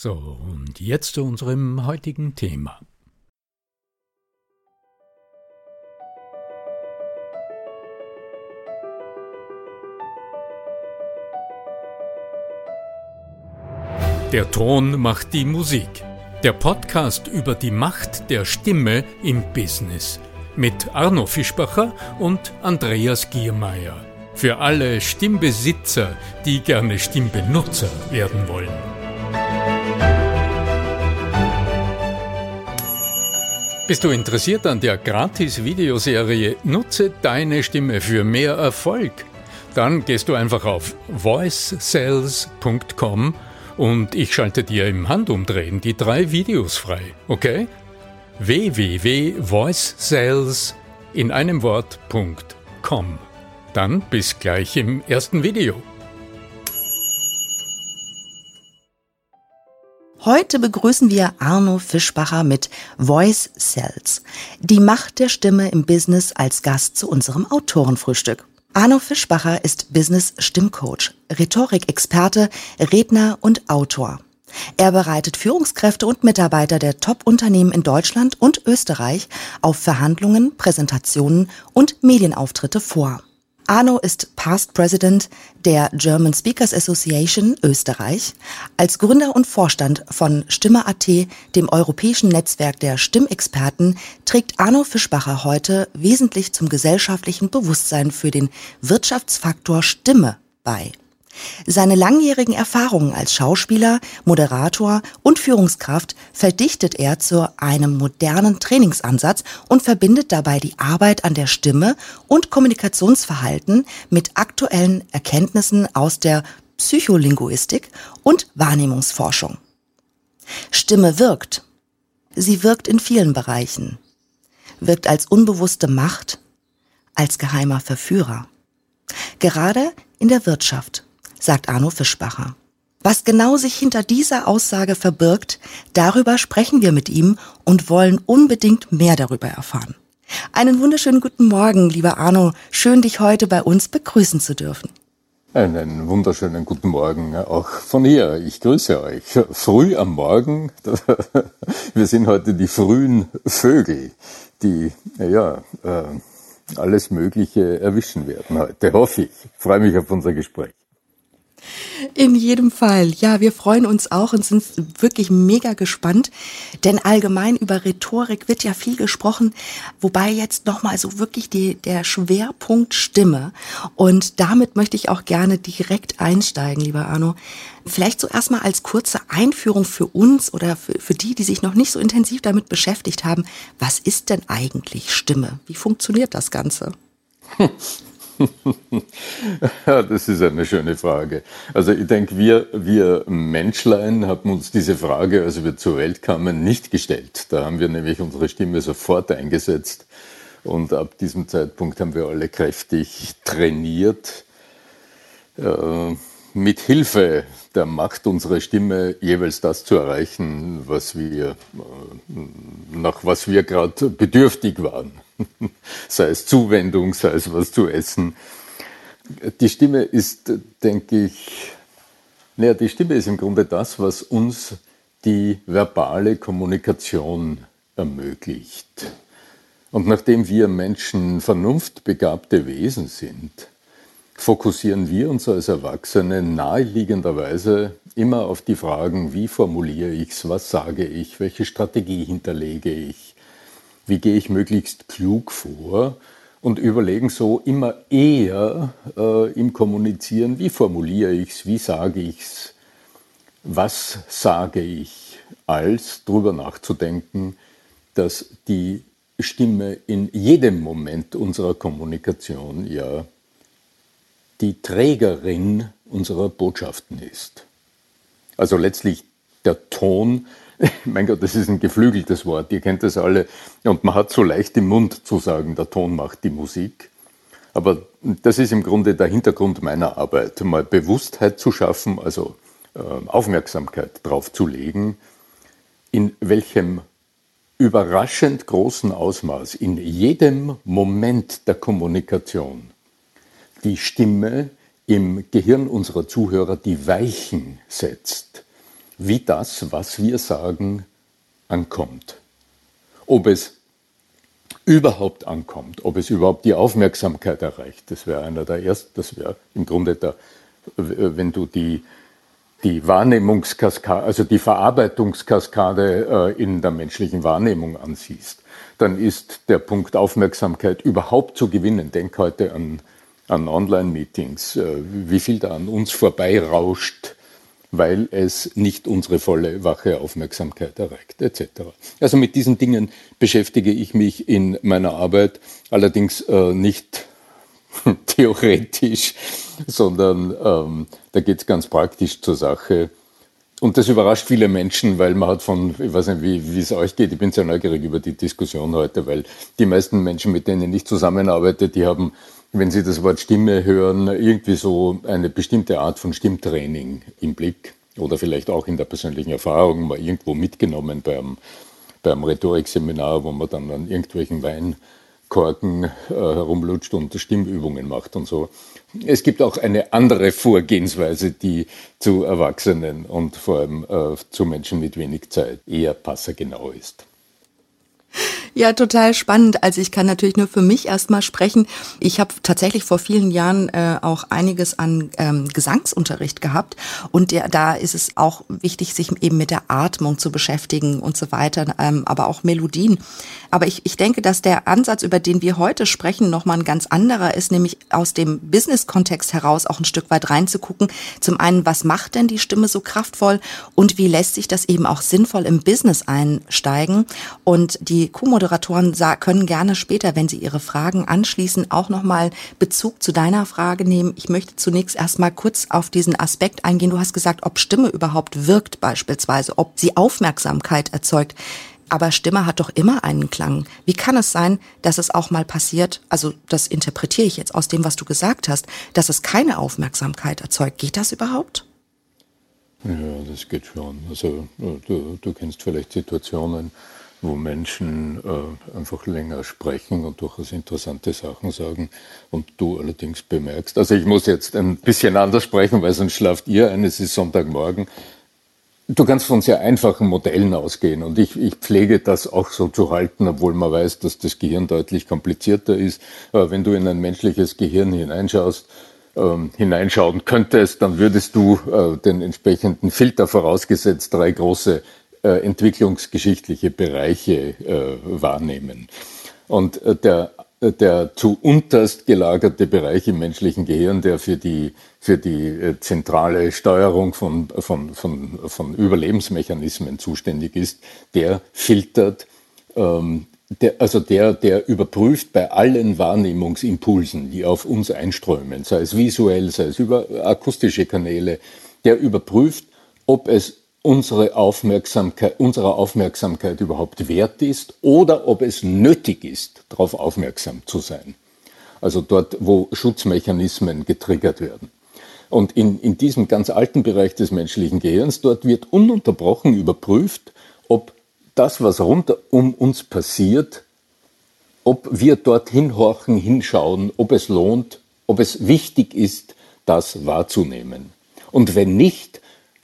So, und jetzt zu unserem heutigen Thema. Der Ton macht die Musik. Der Podcast über die Macht der Stimme im Business. Mit Arno Fischbacher und Andreas Giermeier. Für alle Stimmbesitzer, die gerne Stimmbenutzer werden wollen. Bist du interessiert an der Gratis-Videoserie Nutze deine Stimme für mehr Erfolg? Dann gehst du einfach auf voicesales.com und ich schalte dir im Handumdrehen die drei Videos frei, okay? www.voicesales in einem Wort.com. Dann bis gleich im ersten Video. Heute begrüßen wir Arno Fischbacher mit Voice Cells. Die Macht der Stimme im Business als Gast zu unserem Autorenfrühstück. Arno Fischbacher ist Business-Stimmcoach, Rhetorik-Experte, Redner und Autor. Er bereitet Führungskräfte und Mitarbeiter der Top-Unternehmen in Deutschland und Österreich auf Verhandlungen, Präsentationen und Medienauftritte vor. Arno ist Past President der German Speakers Association Österreich. Als Gründer und Vorstand von Stimme.at, dem europäischen Netzwerk der Stimmexperten, trägt Arno Fischbacher heute wesentlich zum gesellschaftlichen Bewusstsein für den Wirtschaftsfaktor Stimme bei. Seine langjährigen Erfahrungen als Schauspieler, Moderator und Führungskraft verdichtet er zu einem modernen Trainingsansatz und verbindet dabei die Arbeit an der Stimme und Kommunikationsverhalten mit aktuellen Erkenntnissen aus der Psycholinguistik und Wahrnehmungsforschung. Stimme wirkt. Sie wirkt in vielen Bereichen. Wirkt als unbewusste Macht, als geheimer Verführer. Gerade in der Wirtschaft sagt Arno Fischbacher. Was genau sich hinter dieser Aussage verbirgt, darüber sprechen wir mit ihm und wollen unbedingt mehr darüber erfahren. Einen wunderschönen guten Morgen, lieber Arno. Schön, dich heute bei uns begrüßen zu dürfen. Einen wunderschönen guten Morgen auch von hier. Ich grüße euch. Früh am Morgen. Wir sind heute die frühen Vögel, die, ja, äh, alles Mögliche erwischen werden heute, hoffe ich. ich freue mich auf unser Gespräch. In jedem Fall. Ja, wir freuen uns auch und sind wirklich mega gespannt, denn allgemein über Rhetorik wird ja viel gesprochen, wobei jetzt nochmal so wirklich die, der Schwerpunkt Stimme. Und damit möchte ich auch gerne direkt einsteigen, lieber Arno. Vielleicht so erstmal als kurze Einführung für uns oder für, für die, die sich noch nicht so intensiv damit beschäftigt haben. Was ist denn eigentlich Stimme? Wie funktioniert das Ganze? ja, das ist eine schöne Frage. Also ich denke, wir, wir Menschlein haben uns diese Frage, als wir zur Welt kamen, nicht gestellt. Da haben wir nämlich unsere Stimme sofort eingesetzt und ab diesem Zeitpunkt haben wir alle kräftig trainiert, äh, mit Hilfe der Macht unserer Stimme jeweils das zu erreichen, was wir, äh, nach was wir gerade bedürftig waren. sei es Zuwendung, sei es was zu essen. Die Stimme ist, denke ich, Naja, die Stimme ist im Grunde das, was uns die verbale Kommunikation ermöglicht. Und nachdem wir Menschen vernunftbegabte Wesen sind, fokussieren wir uns als Erwachsene naheliegenderweise immer auf die Fragen, wie formuliere ich es, was sage ich, welche Strategie hinterlege ich, wie gehe ich möglichst klug vor und überlegen so immer eher äh, im Kommunizieren, wie formuliere ich es, wie sage ich es, was sage ich, als darüber nachzudenken, dass die Stimme in jedem Moment unserer Kommunikation ja die Trägerin unserer Botschaften ist. Also letztlich der Ton, mein Gott, das ist ein geflügeltes Wort, ihr kennt das alle, und man hat so leicht im Mund zu sagen, der Ton macht die Musik. Aber das ist im Grunde der Hintergrund meiner Arbeit, mal Bewusstheit zu schaffen, also äh, Aufmerksamkeit drauf zu legen, in welchem überraschend großen Ausmaß in jedem Moment der Kommunikation die Stimme im Gehirn unserer Zuhörer die Weichen setzt, wie das, was wir sagen, ankommt. Ob es überhaupt ankommt, ob es überhaupt die Aufmerksamkeit erreicht, das wäre einer der ersten, das wäre im Grunde der, wenn du die, die Wahrnehmungskaskade, also die Verarbeitungskaskade äh, in der menschlichen Wahrnehmung ansiehst, dann ist der Punkt Aufmerksamkeit überhaupt zu gewinnen. Denk heute an an Online-Meetings, äh, wie viel da an uns vorbeirauscht, weil es nicht unsere volle wache Aufmerksamkeit erreicht, etc. Also mit diesen Dingen beschäftige ich mich in meiner Arbeit, allerdings äh, nicht theoretisch, sondern ähm, da geht es ganz praktisch zur Sache. Und das überrascht viele Menschen, weil man hat von, ich weiß nicht, wie, wie es euch geht, ich bin sehr neugierig über die Diskussion heute, weil die meisten Menschen, mit denen ich zusammenarbeite, die haben wenn Sie das Wort Stimme hören, irgendwie so eine bestimmte Art von Stimmtraining im Blick oder vielleicht auch in der persönlichen Erfahrung mal irgendwo mitgenommen beim, beim Rhetorikseminar, wo man dann an irgendwelchen Weinkorken äh, herumlutscht und Stimmübungen macht und so. Es gibt auch eine andere Vorgehensweise, die zu Erwachsenen und vor allem äh, zu Menschen mit wenig Zeit eher passergenau ist. Ja, total spannend. Also ich kann natürlich nur für mich erstmal sprechen. Ich habe tatsächlich vor vielen Jahren äh, auch einiges an ähm, Gesangsunterricht gehabt und der, da ist es auch wichtig, sich eben mit der Atmung zu beschäftigen und so weiter, ähm, aber auch Melodien. Aber ich, ich denke, dass der Ansatz, über den wir heute sprechen, nochmal ein ganz anderer ist, nämlich aus dem Business-Kontext heraus auch ein Stück weit reinzugucken. Zum einen, was macht denn die Stimme so kraftvoll und wie lässt sich das eben auch sinnvoll im Business einsteigen? Und die Co-Moderatoren können gerne später, wenn sie ihre Fragen anschließen, auch nochmal Bezug zu deiner Frage nehmen. Ich möchte zunächst erstmal kurz auf diesen Aspekt eingehen. Du hast gesagt, ob Stimme überhaupt wirkt beispielsweise, ob sie Aufmerksamkeit erzeugt. Aber Stimme hat doch immer einen Klang. Wie kann es sein, dass es auch mal passiert, also das interpretiere ich jetzt aus dem, was du gesagt hast, dass es keine Aufmerksamkeit erzeugt? Geht das überhaupt? Ja, das geht schon. Also du, du kennst vielleicht Situationen, wo Menschen äh, einfach länger sprechen und durchaus interessante Sachen sagen und du allerdings bemerkst, also ich muss jetzt ein bisschen anders sprechen, weil sonst schlaft ihr ein, es ist Sonntagmorgen, Du kannst von sehr einfachen Modellen ausgehen und ich, ich pflege das auch so zu halten, obwohl man weiß, dass das Gehirn deutlich komplizierter ist. Aber wenn du in ein menschliches Gehirn hineinschaust, ähm, hineinschauen könntest, dann würdest du äh, den entsprechenden Filter vorausgesetzt drei große äh, entwicklungsgeschichtliche Bereiche äh, wahrnehmen. Und äh, der der zu unterst gelagerte Bereich im menschlichen Gehirn, der für die, für die äh, zentrale Steuerung von, von, von, von Überlebensmechanismen zuständig ist, der filtert, ähm, der, also der, der überprüft bei allen Wahrnehmungsimpulsen, die auf uns einströmen, sei es visuell, sei es über akustische Kanäle, der überprüft, ob es unsere Aufmerksamkeit, unserer Aufmerksamkeit überhaupt wert ist oder ob es nötig ist, darauf aufmerksam zu sein. Also dort, wo Schutzmechanismen getriggert werden. Und in, in diesem ganz alten Bereich des menschlichen Gehirns, dort wird ununterbrochen überprüft, ob das, was rund um uns passiert, ob wir dort hinhorchen, hinschauen, ob es lohnt, ob es wichtig ist, das wahrzunehmen. Und wenn nicht,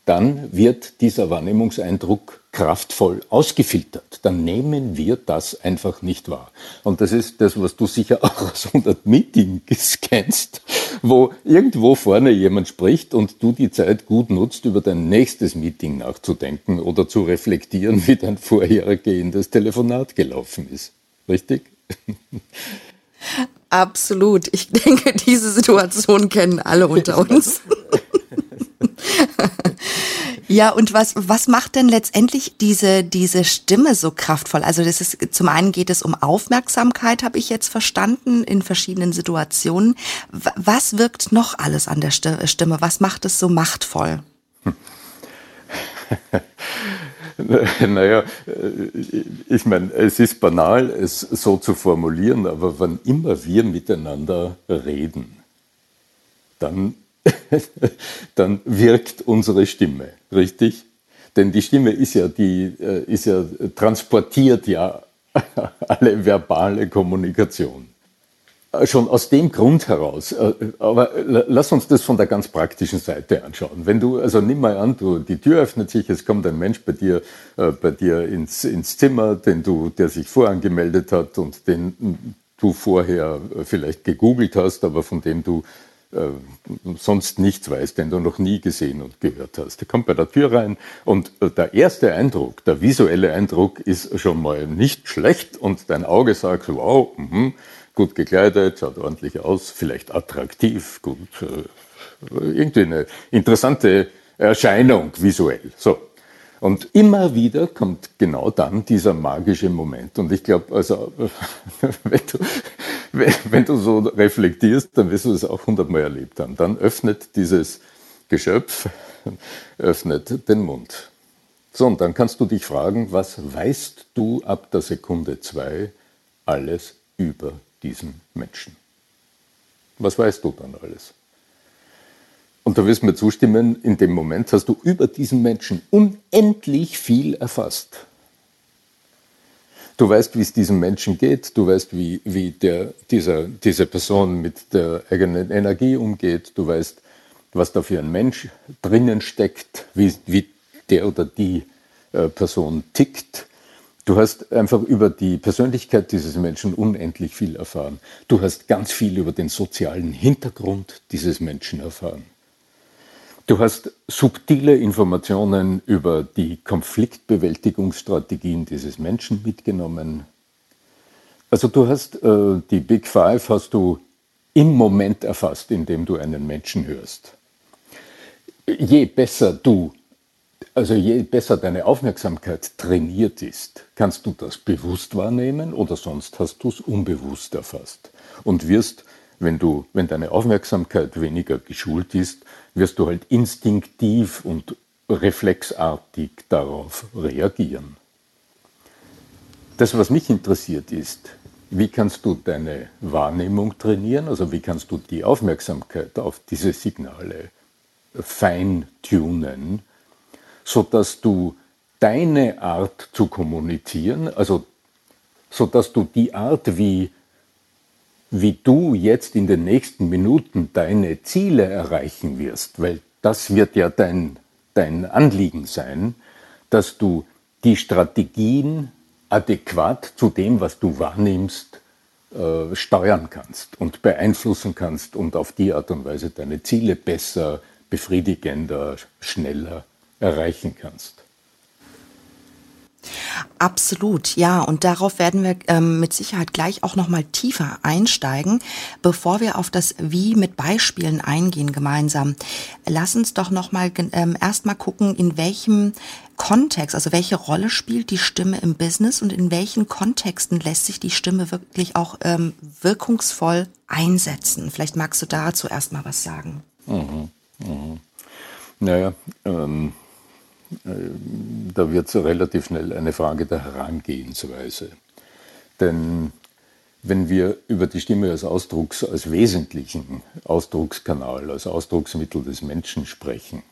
dann wird dieser Wahrnehmungseindruck kraftvoll ausgefiltert. Dann nehmen wir das einfach nicht wahr. Und das ist das, was du sicher auch aus 100 Meetings kennst, wo irgendwo vorne jemand spricht und du die Zeit gut nutzt, über dein nächstes Meeting nachzudenken oder zu reflektieren, wie dein vorhergehendes Telefonat gelaufen ist. Richtig? Absolut. Ich denke, diese Situation kennen alle unter uns. Ja, und was, was macht denn letztendlich diese, diese Stimme so kraftvoll? Also das ist, zum einen geht es um Aufmerksamkeit, habe ich jetzt verstanden, in verschiedenen Situationen. Was wirkt noch alles an der Stimme? Was macht es so machtvoll? Naja, ich meine, es ist banal, es so zu formulieren, aber wann immer wir miteinander reden, dann dann wirkt unsere Stimme, richtig? Denn die Stimme ist ja, die, äh, ist ja transportiert ja alle verbale Kommunikation. Äh, schon aus dem Grund heraus, äh, aber lass uns das von der ganz praktischen Seite anschauen. Wenn du, also nimm mal an, du, die Tür öffnet sich, es kommt ein Mensch bei dir, bei dir ins, ins Zimmer, den du, der sich vorangemeldet hat und den du vorher vielleicht gegoogelt hast, aber von dem du sonst nichts weiß, den du noch nie gesehen und gehört hast. Der kommt bei der Tür rein und äh, der erste Eindruck, der visuelle Eindruck ist schon mal nicht schlecht und dein Auge sagt, wow, mh, gut gekleidet, schaut ordentlich aus, vielleicht attraktiv, gut, äh, irgendwie eine interessante Erscheinung visuell. So, und immer wieder kommt genau dann dieser magische Moment. Und ich glaube, also, wenn du, wenn du so reflektierst, dann wirst du das auch hundertmal erlebt haben. Dann öffnet dieses Geschöpf, öffnet den Mund. So, und dann kannst du dich fragen, was weißt du ab der Sekunde zwei alles über diesen Menschen? Was weißt du dann alles? Und du wirst mir zustimmen, in dem Moment hast du über diesen Menschen unendlich viel erfasst. Du weißt, wie es diesem Menschen geht, du weißt, wie, wie der, dieser, diese Person mit der eigenen Energie umgeht, du weißt, was da für ein Mensch drinnen steckt, wie, wie der oder die äh, Person tickt. Du hast einfach über die Persönlichkeit dieses Menschen unendlich viel erfahren. Du hast ganz viel über den sozialen Hintergrund dieses Menschen erfahren. Du hast subtile Informationen über die Konfliktbewältigungsstrategien dieses Menschen mitgenommen. Also du hast äh, die Big Five hast du im Moment erfasst, indem du einen Menschen hörst. Je besser du, also je besser deine Aufmerksamkeit trainiert ist, kannst du das bewusst wahrnehmen oder sonst hast du es unbewusst erfasst und wirst, wenn du, wenn deine Aufmerksamkeit weniger geschult ist, wirst du halt instinktiv und reflexartig darauf reagieren. Das, was mich interessiert, ist, wie kannst du deine Wahrnehmung trainieren, also wie kannst du die Aufmerksamkeit auf diese Signale fein-tunen, sodass du deine Art zu kommunizieren, also sodass du die Art, wie wie du jetzt in den nächsten Minuten deine Ziele erreichen wirst, weil das wird ja dein, dein Anliegen sein, dass du die Strategien adäquat zu dem, was du wahrnimmst, äh, steuern kannst und beeinflussen kannst und auf die Art und Weise deine Ziele besser, befriedigender, schneller erreichen kannst. Absolut, ja. Und darauf werden wir ähm, mit Sicherheit gleich auch noch mal tiefer einsteigen, bevor wir auf das Wie mit Beispielen eingehen gemeinsam. Lass uns doch noch mal ähm, erstmal gucken, in welchem Kontext, also welche Rolle spielt die Stimme im Business und in welchen Kontexten lässt sich die Stimme wirklich auch ähm, wirkungsvoll einsetzen. Vielleicht magst du dazu erstmal was sagen. Mhm, mhm. Naja, ähm, da wird es relativ schnell eine Frage der Herangehensweise. Denn wenn wir über die Stimme als Ausdrucks, als wesentlichen Ausdruckskanal, als Ausdrucksmittel des Menschen sprechen,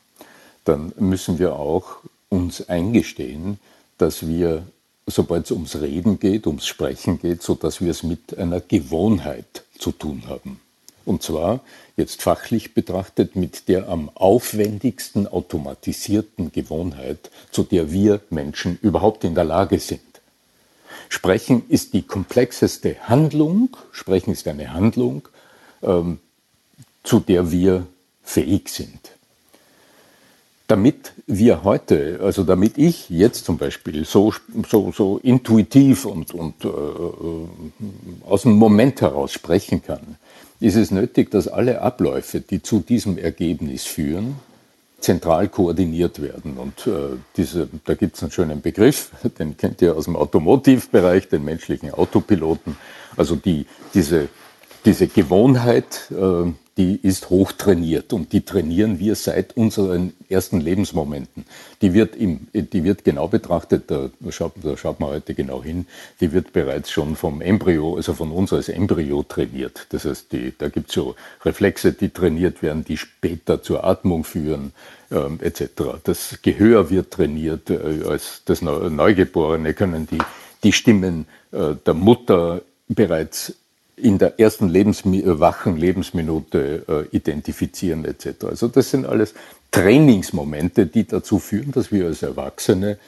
dann müssen wir auch uns eingestehen, dass wir, sobald es ums Reden geht, ums Sprechen geht, so dass wir es mit einer Gewohnheit zu tun haben. Und zwar, jetzt fachlich betrachtet, mit der am aufwendigsten automatisierten Gewohnheit, zu der wir Menschen überhaupt in der Lage sind. Sprechen ist die komplexeste Handlung, Sprechen ist eine Handlung, ähm, zu der wir fähig sind. Damit wir heute, also damit ich jetzt zum Beispiel so, so, so intuitiv und, und äh, äh, aus dem Moment heraus sprechen kann, ist es nötig, dass alle Abläufe, die zu diesem Ergebnis führen, zentral koordiniert werden. Und äh, diese, da gibt es einen schönen Begriff, den kennt ihr aus dem Automotivbereich, den menschlichen Autopiloten. Also die, diese, diese Gewohnheit, äh, die ist hochtrainiert und die trainieren wir seit unseren ersten Lebensmomenten. Die wird, im, die wird genau betrachtet, da schaut, da schaut man heute genau hin, die wird bereits schon vom Embryo, also von uns als Embryo trainiert. Das heißt, die, da gibt es so Reflexe, die trainiert werden, die später zur Atmung führen, ähm, etc. Das Gehör wird trainiert, äh, als das Neugeborene können die, die Stimmen äh, der Mutter bereits in der ersten Lebensmi äh, wachen Lebensminute äh, identifizieren etc. Also das sind alles Trainingsmomente, die dazu führen, dass wir als Erwachsene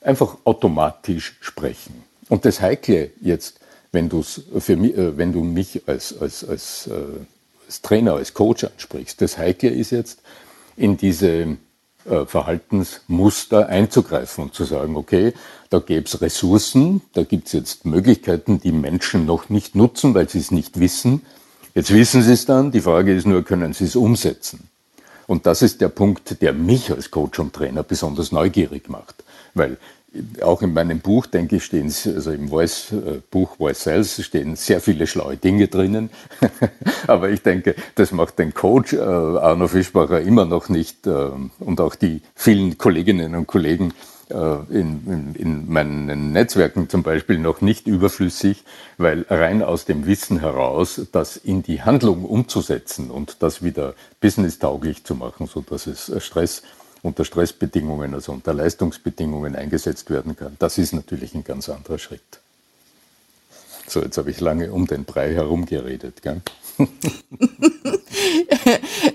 einfach automatisch sprechen. Und das Heikle jetzt, wenn, für mich, äh, wenn du mich als, als, als, äh, als Trainer, als Coach ansprichst, das Heikle ist jetzt, in diese Verhaltensmuster einzugreifen und zu sagen, okay, da gäbe es Ressourcen, da gibt es jetzt Möglichkeiten, die Menschen noch nicht nutzen, weil sie es nicht wissen. Jetzt wissen sie es dann, die Frage ist nur, können sie es umsetzen? Und das ist der Punkt, der mich als Coach und Trainer besonders neugierig macht. Weil auch in meinem Buch, denke ich, stehen, also im Voice, äh, Buch Voice Sales stehen sehr viele schlaue Dinge drinnen. Aber ich denke, das macht den Coach äh, Arno Fischbacher immer noch nicht äh, und auch die vielen Kolleginnen und Kollegen äh, in, in, in meinen Netzwerken zum Beispiel noch nicht überflüssig, weil rein aus dem Wissen heraus, das in die Handlung umzusetzen und das wieder businesstauglich zu machen, so dass es Stress unter Stressbedingungen, also unter Leistungsbedingungen eingesetzt werden kann. Das ist natürlich ein ganz anderer Schritt. So, jetzt habe ich lange um den Brei herum geredet. Gell?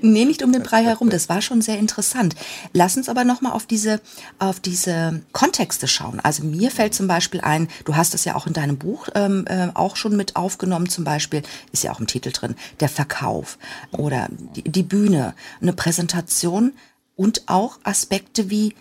nee, nicht um den Brei herum. Das war schon sehr interessant. Lass uns aber nochmal auf diese, auf diese Kontexte schauen. Also mir fällt zum Beispiel ein, du hast es ja auch in deinem Buch ähm, äh, auch schon mit aufgenommen, zum Beispiel, ist ja auch im Titel drin, der Verkauf oder die, die Bühne, eine Präsentation und auch Aspekte wie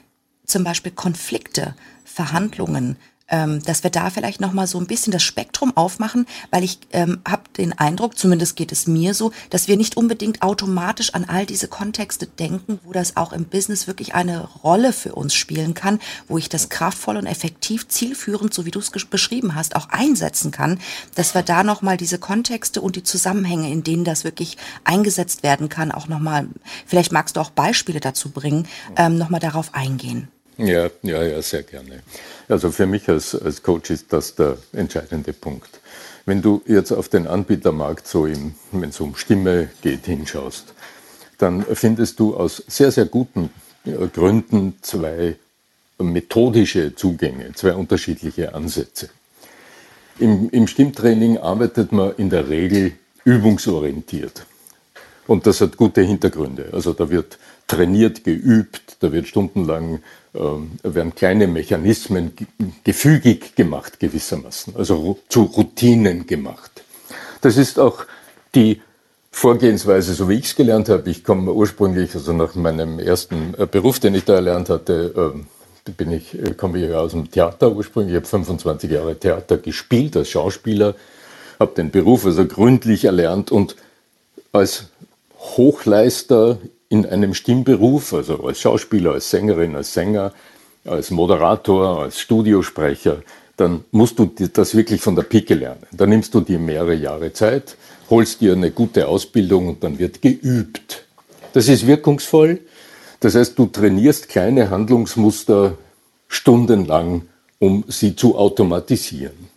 zum Beispiel Konflikte, Verhandlungen, ähm, dass wir da vielleicht noch mal so ein bisschen das Spektrum aufmachen, weil ich ähm, habe den Eindruck, zumindest geht es mir so, dass wir nicht unbedingt automatisch an all diese Kontexte denken, wo das auch im Business wirklich eine Rolle für uns spielen kann, wo ich das kraftvoll und effektiv, zielführend, so wie du es beschrieben hast, auch einsetzen kann, dass wir da noch mal diese Kontexte und die Zusammenhänge, in denen das wirklich eingesetzt werden kann, auch noch mal, vielleicht magst du auch Beispiele dazu bringen, ähm, noch mal darauf eingehen. Ja, ja, ja, sehr gerne. Also für mich als, als Coach ist das der entscheidende Punkt. Wenn du jetzt auf den Anbietermarkt so wenn es um Stimme geht, hinschaust, dann findest du aus sehr, sehr guten äh, Gründen zwei methodische Zugänge, zwei unterschiedliche Ansätze. Im, Im Stimmtraining arbeitet man in der Regel übungsorientiert. Und das hat gute Hintergründe. Also da wird trainiert, geübt, da wird stundenlang, werden kleine Mechanismen gefügig gemacht gewissermaßen, also zu Routinen gemacht. Das ist auch die Vorgehensweise, so wie ich es gelernt habe. Ich komme ursprünglich, also nach meinem ersten äh, Beruf, den ich da erlernt hatte, äh, bin ich, äh, komme ich aus dem Theater ursprünglich. Ich habe 25 Jahre Theater gespielt als Schauspieler, habe den Beruf also gründlich erlernt und als Hochleister in einem Stimmberuf, also als Schauspieler, als Sängerin, als Sänger, als Moderator, als Studiosprecher, dann musst du das wirklich von der Pike lernen. Dann nimmst du dir mehrere Jahre Zeit, holst dir eine gute Ausbildung und dann wird geübt. Das ist wirkungsvoll. Das heißt, du trainierst kleine Handlungsmuster stundenlang, um sie zu automatisieren.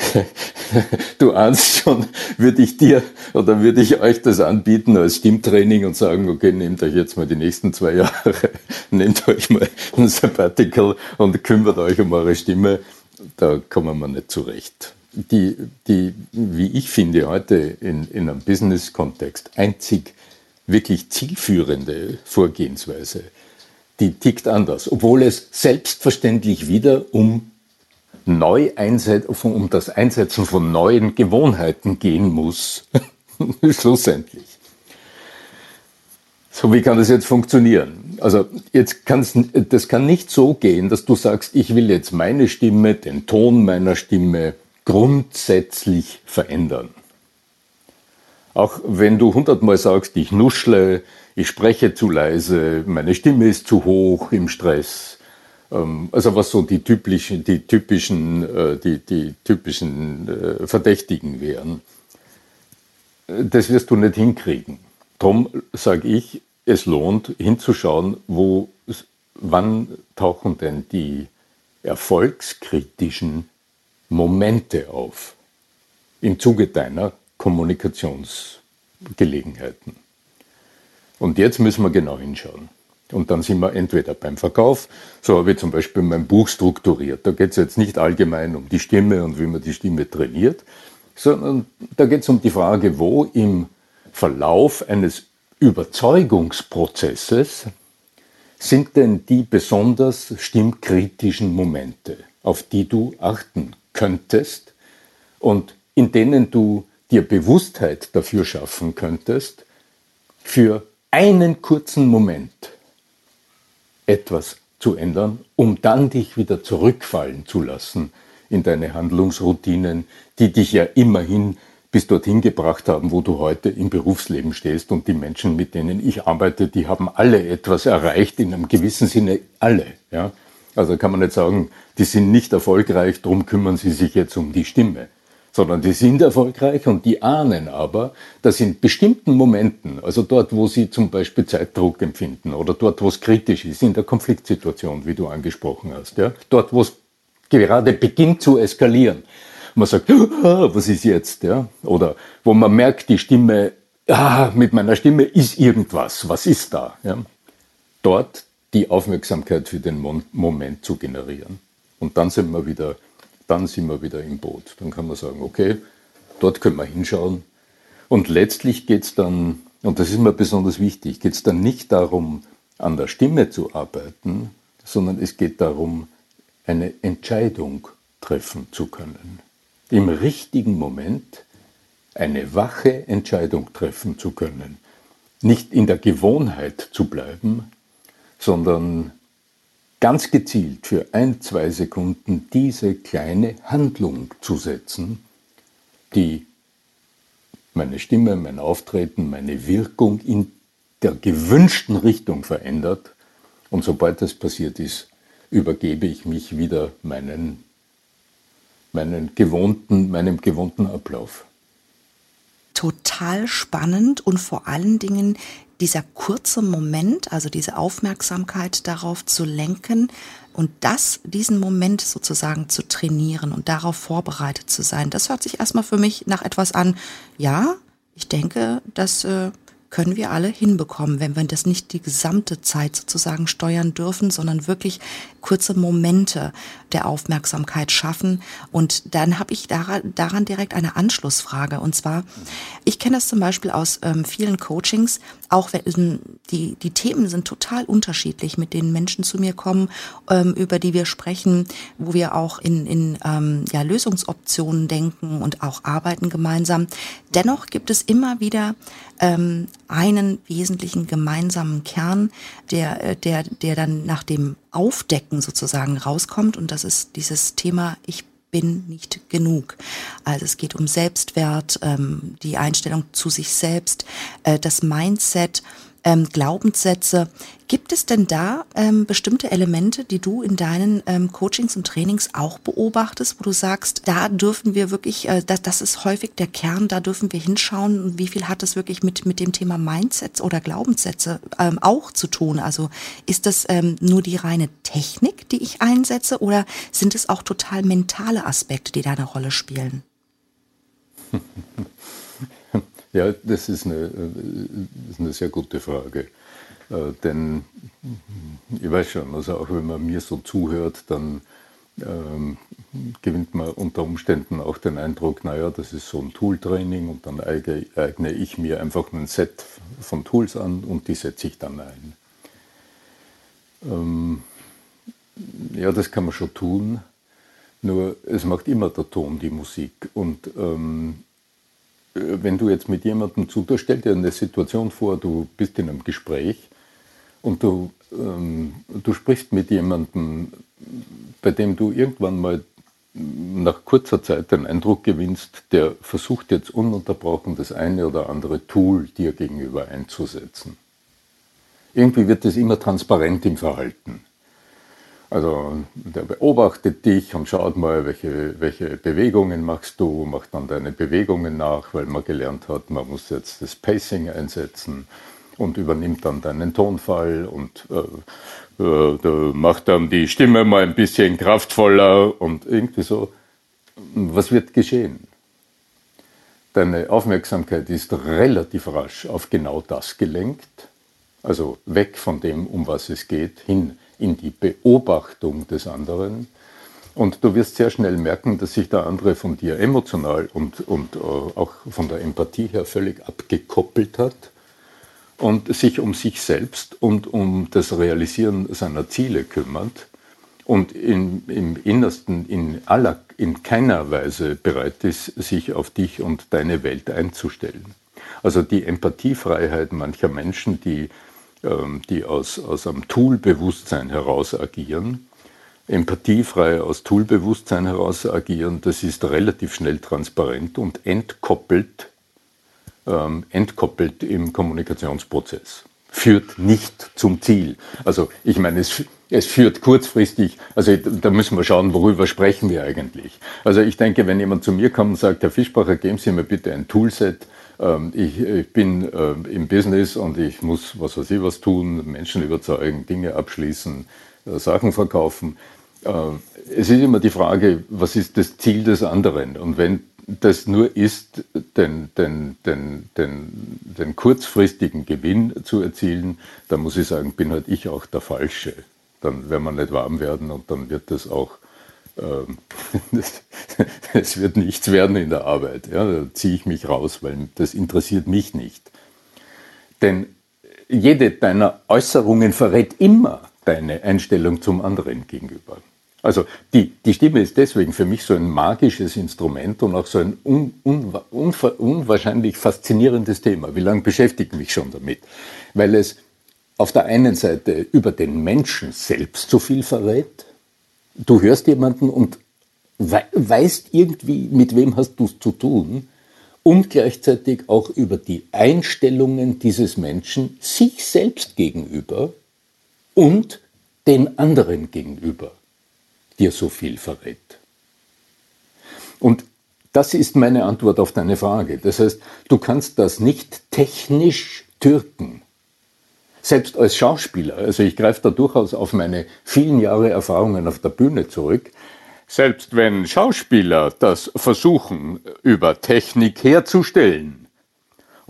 du ahnst schon, würde ich dir oder würde ich euch das anbieten als Stimmtraining und sagen, okay, nehmt euch jetzt mal die nächsten zwei Jahre, nehmt euch mal ein Sabbatical und kümmert euch um eure Stimme, da kommen wir nicht zurecht. die, die, wie ich finde, heute in, in einem Business-Kontext einzig wirklich zielführende Vorgehensweise, die tickt anders, obwohl es selbstverständlich wieder um, neu um das Einsetzen von neuen Gewohnheiten gehen muss, schlussendlich. So, wie kann das jetzt funktionieren? Also, jetzt kann's, das kann nicht so gehen, dass du sagst, ich will jetzt meine Stimme, den Ton meiner Stimme grundsätzlich verändern. Auch wenn du hundertmal sagst, ich nuschle, ich spreche zu leise, meine Stimme ist zu hoch im Stress. Ähm, also was so die typischen, die typischen, äh, die, die typischen äh, Verdächtigen wären. Das wirst du nicht hinkriegen. Darum sage ich, es lohnt hinzuschauen, wo, wann tauchen denn die erfolgskritischen Momente auf im Zuge deiner Kommunikationsgelegenheiten. Und jetzt müssen wir genau hinschauen. Und dann sind wir entweder beim Verkauf, so habe ich zum Beispiel mein Buch strukturiert. Da geht es jetzt nicht allgemein um die Stimme und wie man die Stimme trainiert, sondern da geht es um die Frage, wo im Verlauf eines Überzeugungsprozesses sind denn die besonders stimmkritischen Momente, auf die du achten könntest und in denen du dir Bewusstheit dafür schaffen könntest, für einen kurzen Moment etwas zu ändern, um dann dich wieder zurückfallen zu lassen in deine Handlungsroutinen, die dich ja immerhin bis dorthin gebracht haben, wo du heute im Berufsleben stehst. Und die Menschen, mit denen ich arbeite, die haben alle etwas erreicht, in einem gewissen Sinne alle. Ja? Also kann man nicht sagen, die sind nicht erfolgreich, darum kümmern sie sich jetzt um die Stimme. Sondern die sind erfolgreich und die ahnen aber, dass in bestimmten Momenten, also dort, wo sie zum Beispiel Zeitdruck empfinden oder dort, wo es kritisch ist, in der Konfliktsituation, wie du angesprochen hast, ja, dort, wo es gerade beginnt zu eskalieren, man sagt, ah, was ist jetzt? Ja? Oder wo man merkt, die Stimme, ah, mit meiner Stimme ist irgendwas, was ist da? Ja? Dort die Aufmerksamkeit für den Moment zu generieren. Und dann sind wir wieder, dann sind wir wieder im Boot. Dann kann man sagen, okay, dort können wir hinschauen. Und letztlich geht es dann, und das ist mir besonders wichtig, geht es dann nicht darum, an der Stimme zu arbeiten, sondern es geht darum, eine Entscheidung treffen zu können im richtigen Moment eine wache Entscheidung treffen zu können. Nicht in der Gewohnheit zu bleiben, sondern ganz gezielt für ein, zwei Sekunden diese kleine Handlung zu setzen, die meine Stimme, mein Auftreten, meine Wirkung in der gewünschten Richtung verändert. Und sobald das passiert ist, übergebe ich mich wieder meinen meinen gewohnten, meinem gewohnten Ablauf. Total spannend und vor allen Dingen dieser kurze Moment, also diese Aufmerksamkeit darauf zu lenken und das, diesen Moment sozusagen zu trainieren und darauf vorbereitet zu sein, das hört sich erstmal für mich nach etwas an, ja, ich denke, das äh, können wir alle hinbekommen, wenn wir das nicht die gesamte Zeit sozusagen steuern dürfen, sondern wirklich kurze Momente der Aufmerksamkeit schaffen. Und dann habe ich daran, daran direkt eine Anschlussfrage. Und zwar, ich kenne das zum Beispiel aus ähm, vielen Coachings, auch wenn die, die Themen sind total unterschiedlich, mit denen Menschen zu mir kommen, ähm, über die wir sprechen, wo wir auch in, in ähm, ja, Lösungsoptionen denken und auch arbeiten gemeinsam. Dennoch gibt es immer wieder ähm, einen wesentlichen gemeinsamen Kern, der, äh, der, der dann nach dem Aufdecken sozusagen rauskommt. Und das ist dieses Thema, ich bin nicht genug. Also es geht um Selbstwert, ähm, die Einstellung zu sich selbst, äh, das Mindset, ähm, Glaubenssätze. Gibt es denn da ähm, bestimmte Elemente, die du in deinen ähm, Coachings und Trainings auch beobachtest, wo du sagst, da dürfen wir wirklich, äh, das, das ist häufig der Kern, da dürfen wir hinschauen, wie viel hat das wirklich mit, mit dem Thema Mindsets oder Glaubenssätze ähm, auch zu tun? Also ist das ähm, nur die reine Technik, die ich einsetze oder sind es auch total mentale Aspekte, die da eine Rolle spielen? Ja, das ist eine, das ist eine sehr gute Frage. Äh, denn ich weiß schon, also auch wenn man mir so zuhört, dann ähm, gewinnt man unter Umständen auch den Eindruck, naja, das ist so ein Tooltraining und dann eigne ich mir einfach ein Set von Tools an und die setze ich dann ein. Ähm, ja, das kann man schon tun, nur es macht immer der Ton die Musik. Und ähm, wenn du jetzt mit jemandem zu, du stell dir eine Situation vor, du bist in einem Gespräch und du, ähm, du sprichst mit jemandem, bei dem du irgendwann mal nach kurzer Zeit den Eindruck gewinnst, der versucht jetzt ununterbrochen das eine oder andere Tool dir gegenüber einzusetzen. Irgendwie wird es immer transparent im Verhalten. Also der beobachtet dich und schaut mal, welche, welche Bewegungen machst du, macht dann deine Bewegungen nach, weil man gelernt hat, man muss jetzt das Pacing einsetzen und übernimmt dann deinen Tonfall und äh, äh, macht dann die Stimme mal ein bisschen kraftvoller und irgendwie so. Was wird geschehen? Deine Aufmerksamkeit ist relativ rasch auf genau das gelenkt, also weg von dem, um was es geht, hin in die Beobachtung des anderen. Und du wirst sehr schnell merken, dass sich der andere von dir emotional und, und äh, auch von der Empathie her völlig abgekoppelt hat und sich um sich selbst und um das Realisieren seiner Ziele kümmert und in, im Innersten in, aller, in keiner Weise bereit ist, sich auf dich und deine Welt einzustellen. Also die Empathiefreiheit mancher Menschen, die die aus, aus einem Toolbewusstsein heraus agieren, empathiefrei aus Toolbewusstsein heraus agieren, das ist relativ schnell transparent und entkoppelt, ähm, entkoppelt im Kommunikationsprozess. Führt nicht zum Ziel. Also ich meine, es, es führt kurzfristig, also da müssen wir schauen, worüber sprechen wir eigentlich. Also ich denke, wenn jemand zu mir kommt und sagt, Herr Fischbacher, geben Sie mir bitte ein Toolset, ähm, ich, ich, bin äh, im Business und ich muss was weiß ich was tun, Menschen überzeugen, Dinge abschließen, äh, Sachen verkaufen. Äh, es ist immer die Frage, was ist das Ziel des anderen? Und wenn das nur ist, den, den, den, den, den kurzfristigen Gewinn zu erzielen, dann muss ich sagen, bin halt ich auch der Falsche. Dann werden wir nicht warm werden und dann wird das auch ähm, es wird nichts werden in der Arbeit. Ja, da ziehe ich mich raus, weil das interessiert mich nicht. Denn jede deiner Äußerungen verrät immer deine Einstellung zum anderen gegenüber. Also die, die Stimme ist deswegen für mich so ein magisches Instrument und auch so ein un, un, un, unwahrscheinlich faszinierendes Thema. Wie lange beschäftige ich mich schon damit? Weil es auf der einen Seite über den Menschen selbst so viel verrät, du hörst jemanden und weißt irgendwie, mit wem hast du es zu tun und gleichzeitig auch über die Einstellungen dieses Menschen sich selbst gegenüber und den anderen gegenüber dir so viel verrät. Und das ist meine Antwort auf deine Frage. Das heißt, du kannst das nicht technisch türken. Selbst als Schauspieler, also ich greife da durchaus auf meine vielen Jahre Erfahrungen auf der Bühne zurück, selbst wenn Schauspieler das versuchen, über Technik herzustellen,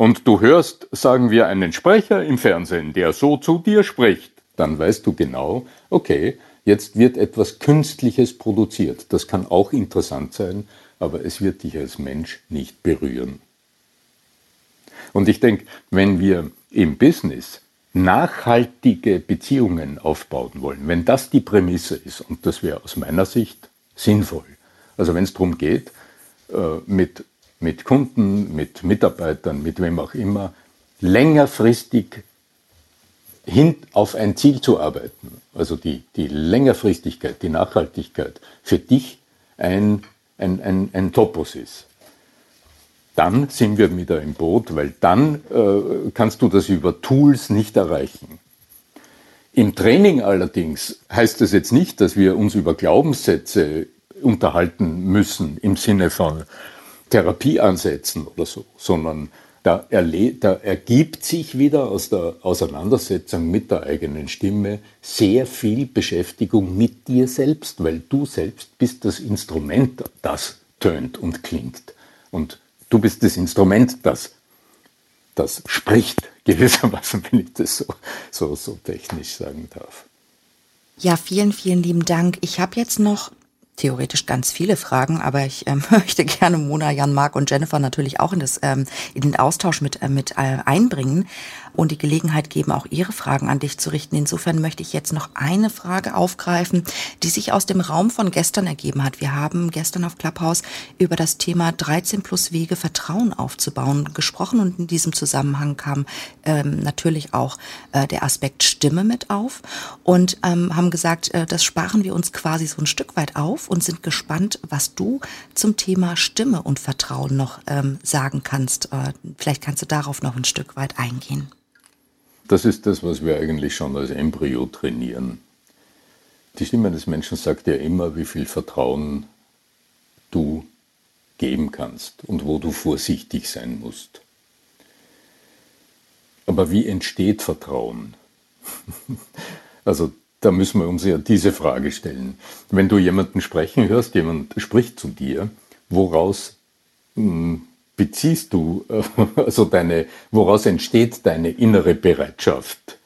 und du hörst, sagen wir, einen Sprecher im Fernsehen, der so zu dir spricht, dann weißt du genau, okay, jetzt wird etwas Künstliches produziert. Das kann auch interessant sein, aber es wird dich als Mensch nicht berühren. Und ich denke, wenn wir im Business nachhaltige Beziehungen aufbauen wollen, wenn das die Prämisse ist, und das wäre aus meiner Sicht sinnvoll, also wenn es darum geht, äh, mit, mit Kunden, mit Mitarbeitern, mit wem auch immer, längerfristig hin auf ein Ziel zu arbeiten, also die, die Längerfristigkeit, die Nachhaltigkeit für dich ein, ein, ein, ein Topos ist dann sind wir wieder im Boot, weil dann äh, kannst du das über Tools nicht erreichen. Im Training allerdings heißt das jetzt nicht, dass wir uns über Glaubenssätze unterhalten müssen im Sinne von Therapieansätzen oder so, sondern da, da, ergibt sich wieder aus der Auseinandersetzung mit der eigenen Stimme sehr viel Beschäftigung mit dir selbst, weil du selbst bist das Instrument, das tönt und klingt. Und Du bist das Instrument, das, das spricht, gewissermaßen, wenn ich das so, so, so technisch sagen darf. Ja, vielen, vielen lieben Dank. Ich habe jetzt noch theoretisch ganz viele Fragen, aber ich ähm, möchte gerne Mona, Jan, Marc und Jennifer natürlich auch in, das, ähm, in den Austausch mit, äh, mit äh, einbringen und die Gelegenheit geben, auch ihre Fragen an dich zu richten. Insofern möchte ich jetzt noch eine Frage aufgreifen, die sich aus dem Raum von gestern ergeben hat. Wir haben gestern auf Clubhouse über das Thema 13 plus Wege Vertrauen aufzubauen gesprochen und in diesem Zusammenhang kam ähm, natürlich auch äh, der Aspekt Stimme mit auf und ähm, haben gesagt, äh, das sparen wir uns quasi so ein Stück weit auf und sind gespannt, was du zum Thema Stimme und Vertrauen noch ähm, sagen kannst. Äh, vielleicht kannst du darauf noch ein Stück weit eingehen. Das ist das, was wir eigentlich schon als Embryo trainieren. Die Stimme des Menschen sagt ja immer, wie viel Vertrauen du geben kannst und wo du vorsichtig sein musst. Aber wie entsteht Vertrauen? also da müssen wir uns ja diese Frage stellen. Wenn du jemanden sprechen hörst, jemand spricht zu dir, woraus hm, beziehst du, also deine, woraus entsteht deine innere Bereitschaft,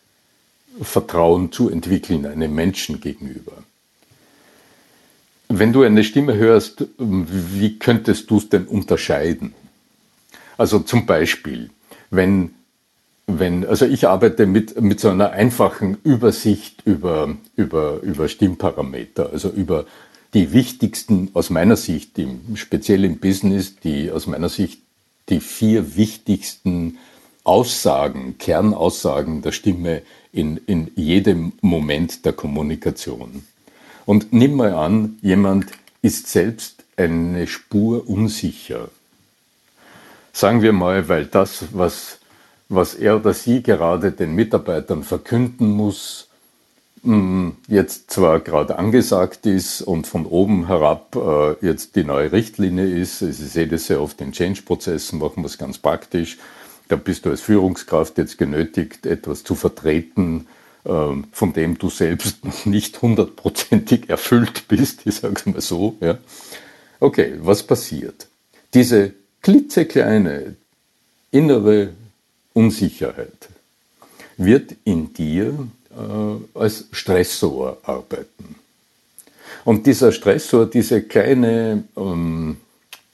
Vertrauen zu entwickeln einem Menschen gegenüber? Wenn du eine Stimme hörst, wie könntest du es denn unterscheiden? Also zum Beispiel, wenn wenn, also ich arbeite mit, mit so einer einfachen Übersicht über, über, über Stimmparameter, also über die wichtigsten, aus meiner Sicht, im, speziell im Business, die aus meiner Sicht die vier wichtigsten Aussagen, Kernaussagen der Stimme in, in jedem Moment der Kommunikation. Und nimm mal an, jemand ist selbst eine Spur unsicher. Sagen wir mal, weil das, was was er oder sie gerade den Mitarbeitern verkünden muss, jetzt zwar gerade angesagt ist und von oben herab äh, jetzt die neue Richtlinie ist. Ich sehe das sehr oft in Change-Prozessen, machen wir es ganz praktisch. Da bist du als Führungskraft jetzt genötigt, etwas zu vertreten, ähm, von dem du selbst noch nicht hundertprozentig erfüllt bist, ich sage es mal so. Ja. Okay, was passiert? Diese klitzekleine innere Unsicherheit wird in dir äh, als Stressor arbeiten. Und dieser Stressor, diese kleine, ähm,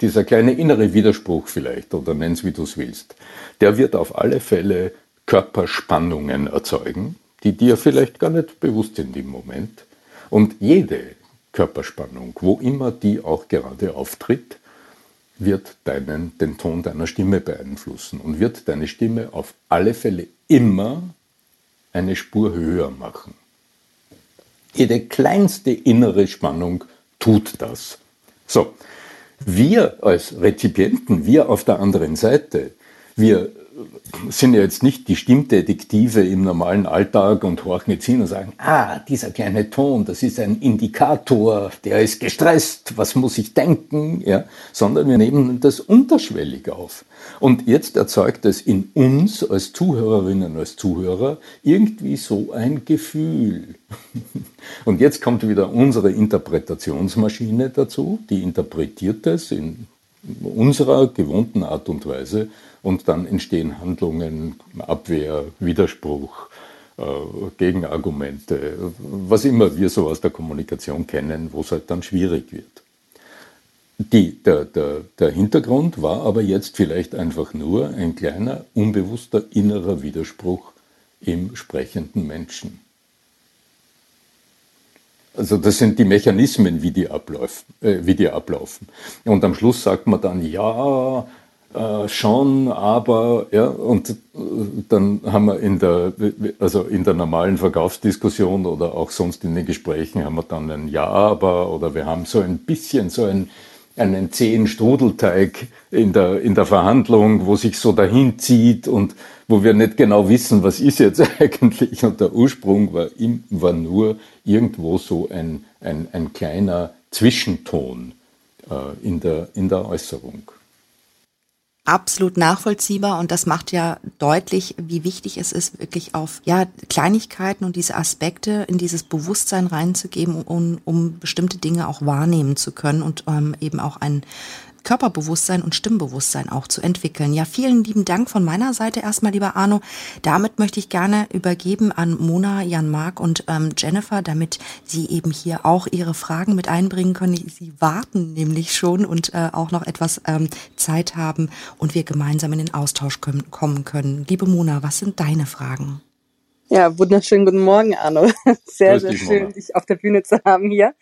dieser kleine innere Widerspruch vielleicht, oder nenn's wie du es willst, der wird auf alle Fälle Körperspannungen erzeugen, die dir vielleicht gar nicht bewusst sind im Moment. Und jede Körperspannung, wo immer die auch gerade auftritt, wird deinen, den Ton deiner Stimme beeinflussen und wird deine Stimme auf alle Fälle immer eine Spur höher machen. Jede kleinste innere Spannung tut das. So, wir als Rezipienten, wir auf der anderen Seite, wir sind ja jetzt nicht die Stimmdetektive im normalen Alltag und horchen jetzt hin und sagen, ah, dieser kleine Ton, das ist ein Indikator, der ist gestresst, was muss ich denken, ja, sondern wir nehmen das unterschwellig auf. Und jetzt erzeugt es in uns als Zuhörerinnen, als Zuhörer irgendwie so ein Gefühl. Und jetzt kommt wieder unsere Interpretationsmaschine dazu, die interpretiert es in unserer gewohnten Art und Weise und dann entstehen Handlungen, Abwehr, Widerspruch, äh, Gegenargumente, was immer wir so aus der Kommunikation kennen, wo es halt dann schwierig wird. Die, der, der, der Hintergrund war aber jetzt vielleicht einfach nur ein kleiner, unbewusster innerer Widerspruch im sprechenden Menschen. Also das sind die Mechanismen, wie die, ablaufen, äh, wie die ablaufen. Und am Schluss sagt man dann, ja, äh, schon, aber, ja, und äh, dann haben wir in der, also in der normalen Verkaufsdiskussion oder auch sonst in den Gesprächen haben wir dann ein Ja, aber oder wir haben so ein bisschen so ein, einen zähen Strudelteig in der, in der Verhandlung, wo sich so dahin zieht und wo wir nicht genau wissen, was ist jetzt eigentlich. Und der Ursprung war, war nur irgendwo so ein, ein, ein kleiner Zwischenton äh, in, der, in der Äußerung absolut nachvollziehbar und das macht ja deutlich, wie wichtig es ist, wirklich auf ja Kleinigkeiten und diese Aspekte in dieses Bewusstsein reinzugeben, um, um bestimmte Dinge auch wahrnehmen zu können und ähm, eben auch ein Körperbewusstsein und Stimmbewusstsein auch zu entwickeln. Ja, vielen lieben Dank von meiner Seite erstmal, lieber Arno. Damit möchte ich gerne übergeben an Mona, Jan Mark und ähm, Jennifer, damit sie eben hier auch ihre Fragen mit einbringen können. Sie warten nämlich schon und äh, auch noch etwas ähm, Zeit haben und wir gemeinsam in den Austausch können, kommen können. Liebe Mona, was sind deine Fragen? Ja, wunderschönen guten Morgen, Arno. Sehr, sehr schön, Mona. dich auf der Bühne zu haben hier.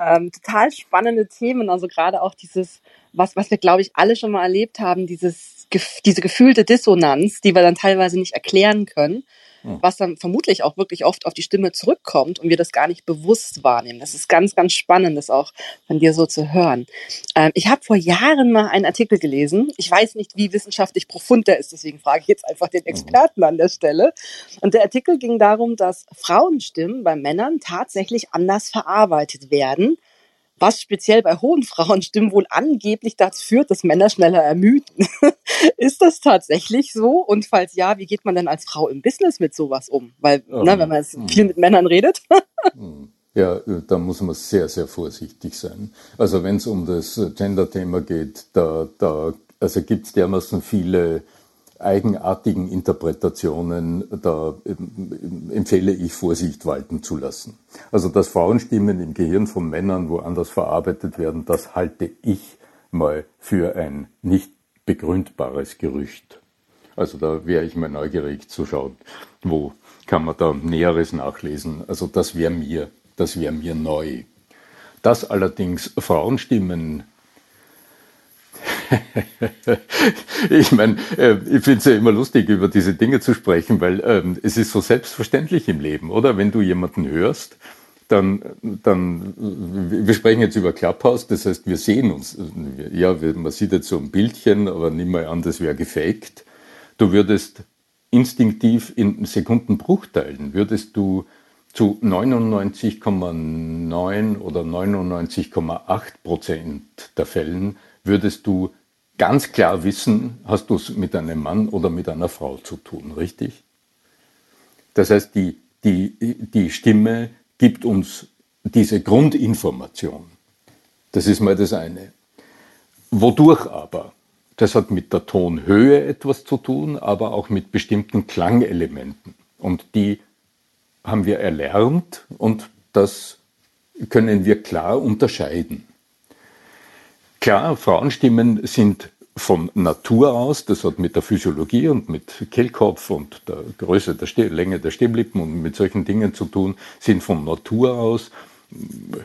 Ähm, total spannende Themen, also gerade auch dieses, was, was wir, glaube ich, alle schon mal erlebt haben, dieses, diese gefühlte Dissonanz, die wir dann teilweise nicht erklären können hm. was dann vermutlich auch wirklich oft auf die Stimme zurückkommt und wir das gar nicht bewusst wahrnehmen. Das ist ganz, ganz spannend, das auch von dir so zu hören. Ähm, ich habe vor Jahren mal einen Artikel gelesen. Ich weiß nicht, wie wissenschaftlich profund der ist, deswegen frage ich jetzt einfach den mhm. Experten an der Stelle. Und der Artikel ging darum, dass Frauenstimmen bei Männern tatsächlich anders verarbeitet werden was speziell bei hohen Frauenstimmen wohl angeblich dazu führt, dass Männer schneller ermüden. ist das tatsächlich so? Und falls ja, wie geht man denn als Frau im Business mit sowas um? Weil, oh, ne, wenn man jetzt viel mit Männern redet. Hm. ja, da muss man sehr, sehr vorsichtig sein. Also wenn es um das Gender-Thema geht, da, da also gibt es dermaßen viele eigenartigen Interpretationen, da empfehle ich Vorsicht walten zu lassen. Also dass Frauenstimmen im Gehirn von Männern woanders verarbeitet werden, das halte ich mal für ein nicht begründbares Gerücht. Also da wäre ich mal neugierig zu schauen, wo kann man da Näheres nachlesen. Also das wäre mir, das wäre mir neu. Dass allerdings Frauenstimmen ich meine, äh, ich finde es ja immer lustig, über diese Dinge zu sprechen, weil ähm, es ist so selbstverständlich im Leben, oder? Wenn du jemanden hörst, dann, dann, wir sprechen jetzt über Clubhouse, das heißt, wir sehen uns. Ja, man sieht jetzt so ein Bildchen, aber nimm mal an, das wäre gefaked. Du würdest instinktiv in Sekundenbruchteilen, würdest du zu 99,9 oder 99,8 Prozent der Fällen würdest du ganz klar wissen, hast du es mit einem Mann oder mit einer Frau zu tun, richtig? Das heißt, die, die, die Stimme gibt uns diese Grundinformation. Das ist mal das eine. Wodurch aber? Das hat mit der Tonhöhe etwas zu tun, aber auch mit bestimmten Klangelementen. Und die haben wir erlernt und das können wir klar unterscheiden. Klar, Frauenstimmen sind von Natur aus, das hat mit der Physiologie und mit Kehlkopf und der Größe der Ste Länge der Stimmlippen und mit solchen Dingen zu tun, sind von Natur aus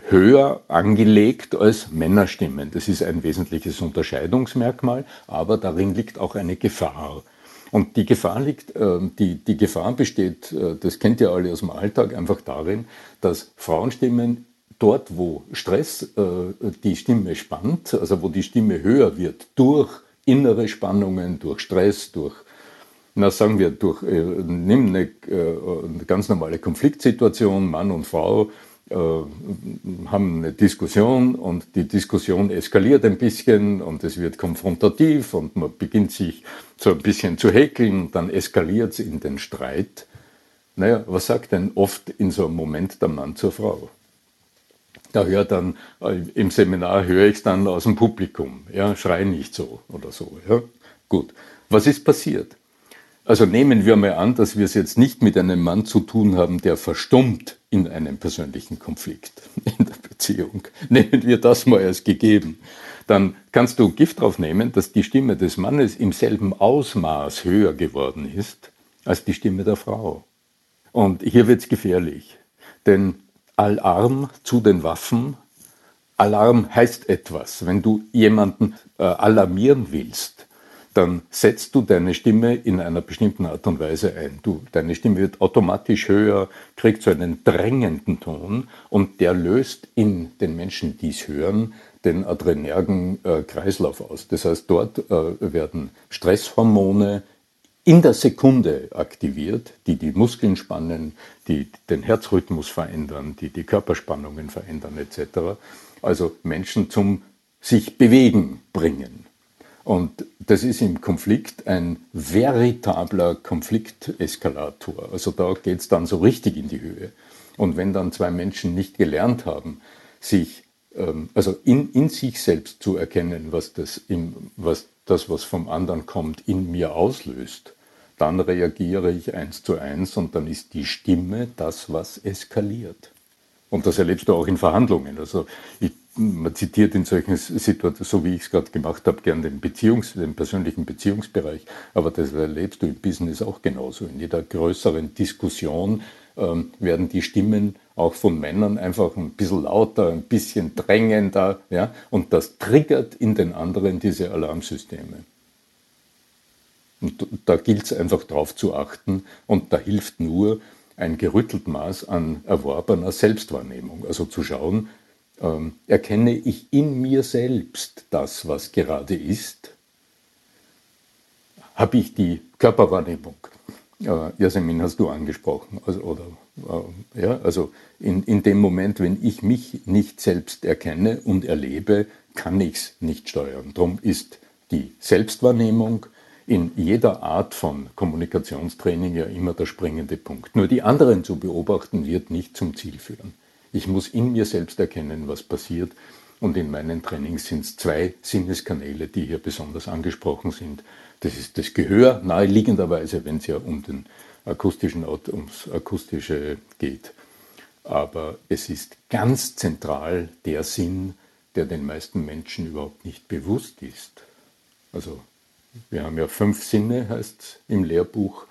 höher angelegt als Männerstimmen. Das ist ein wesentliches Unterscheidungsmerkmal, aber darin liegt auch eine Gefahr. Und die Gefahr liegt, äh, die, die Gefahr besteht, äh, das kennt ihr alle aus dem Alltag, einfach darin, dass Frauenstimmen dort, wo Stress äh, die Stimme spannt, also wo die Stimme höher wird durch innere Spannungen, durch Stress, durch, na sagen wir, durch, äh, nimm eine, äh, eine ganz normale Konfliktsituation, Mann und Frau, äh, haben eine Diskussion und die Diskussion eskaliert ein bisschen und es wird konfrontativ und man beginnt sich so ein bisschen zu häkeln und dann eskaliert es in den Streit. Naja, was sagt denn oft in so einem Moment der Mann zur Frau? Da hört dann, äh, im Seminar höre ich es dann aus dem Publikum, ja, schrei nicht so oder so, ja. Gut. Was ist passiert? Also nehmen wir mal an, dass wir es jetzt nicht mit einem Mann zu tun haben, der verstummt in einem persönlichen Konflikt in der Beziehung. Nehmen wir das mal als gegeben. Dann kannst du Gift drauf nehmen, dass die Stimme des Mannes im selben Ausmaß höher geworden ist als die Stimme der Frau. Und hier wird es gefährlich. Denn Alarm zu den Waffen. Alarm heißt etwas. Wenn du jemanden äh, alarmieren willst, dann setzt du deine Stimme in einer bestimmten Art und Weise ein. Du, deine Stimme wird automatisch höher, kriegt so einen drängenden Ton und der löst in den Menschen, die es hören, den adrenergen äh, Kreislauf aus. Das heißt, dort äh, werden Stresshormone in der Sekunde aktiviert, die die Muskeln spannen, die den Herzrhythmus verändern, die die Körperspannungen verändern etc. Also Menschen zum sich bewegen bringen. Und das ist im Konflikt ein veritabler Konflikteskalator. Also da geht es dann so richtig in die Höhe. Und wenn dann zwei Menschen nicht gelernt haben, sich ähm, also in, in sich selbst zu erkennen, was das, im, was das, was vom anderen kommt, in mir auslöst, dann reagiere ich eins zu eins und dann ist die Stimme das, was eskaliert. Und das erlebst du auch in Verhandlungen. Also ich, man zitiert in solchen Situationen, so wie ich es gerade gemacht habe, gern den, Beziehungs-, den persönlichen Beziehungsbereich, aber das erlebst du im Business auch genauso. In jeder größeren Diskussion ähm, werden die Stimmen auch von Männern einfach ein bisschen lauter, ein bisschen drängender, ja, und das triggert in den anderen diese Alarmsysteme. Und da gilt es einfach darauf zu achten und da hilft nur ein gerüttelt Maß an erworbener Selbstwahrnehmung. Also zu schauen, ähm, erkenne ich in mir selbst das, was gerade ist? Habe ich die Körperwahrnehmung? Äh, Jasmin hast du angesprochen. Also, oder, äh, ja, also in, in dem Moment, wenn ich mich nicht selbst erkenne und erlebe, kann ich es nicht steuern. Darum ist die Selbstwahrnehmung in jeder Art von Kommunikationstraining ja immer der springende Punkt. Nur die anderen zu beobachten wird nicht zum Ziel führen. Ich muss in mir selbst erkennen, was passiert. Und in meinen Trainings sind es zwei Sinneskanäle, die hier besonders angesprochen sind. Das ist das Gehör, naheliegenderweise, wenn es ja um den akustischen, ums Akustische geht. Aber es ist ganz zentral der Sinn, der den meisten Menschen überhaupt nicht bewusst ist. Also wir haben ja fünf Sinne, heißt im Lehrbuch.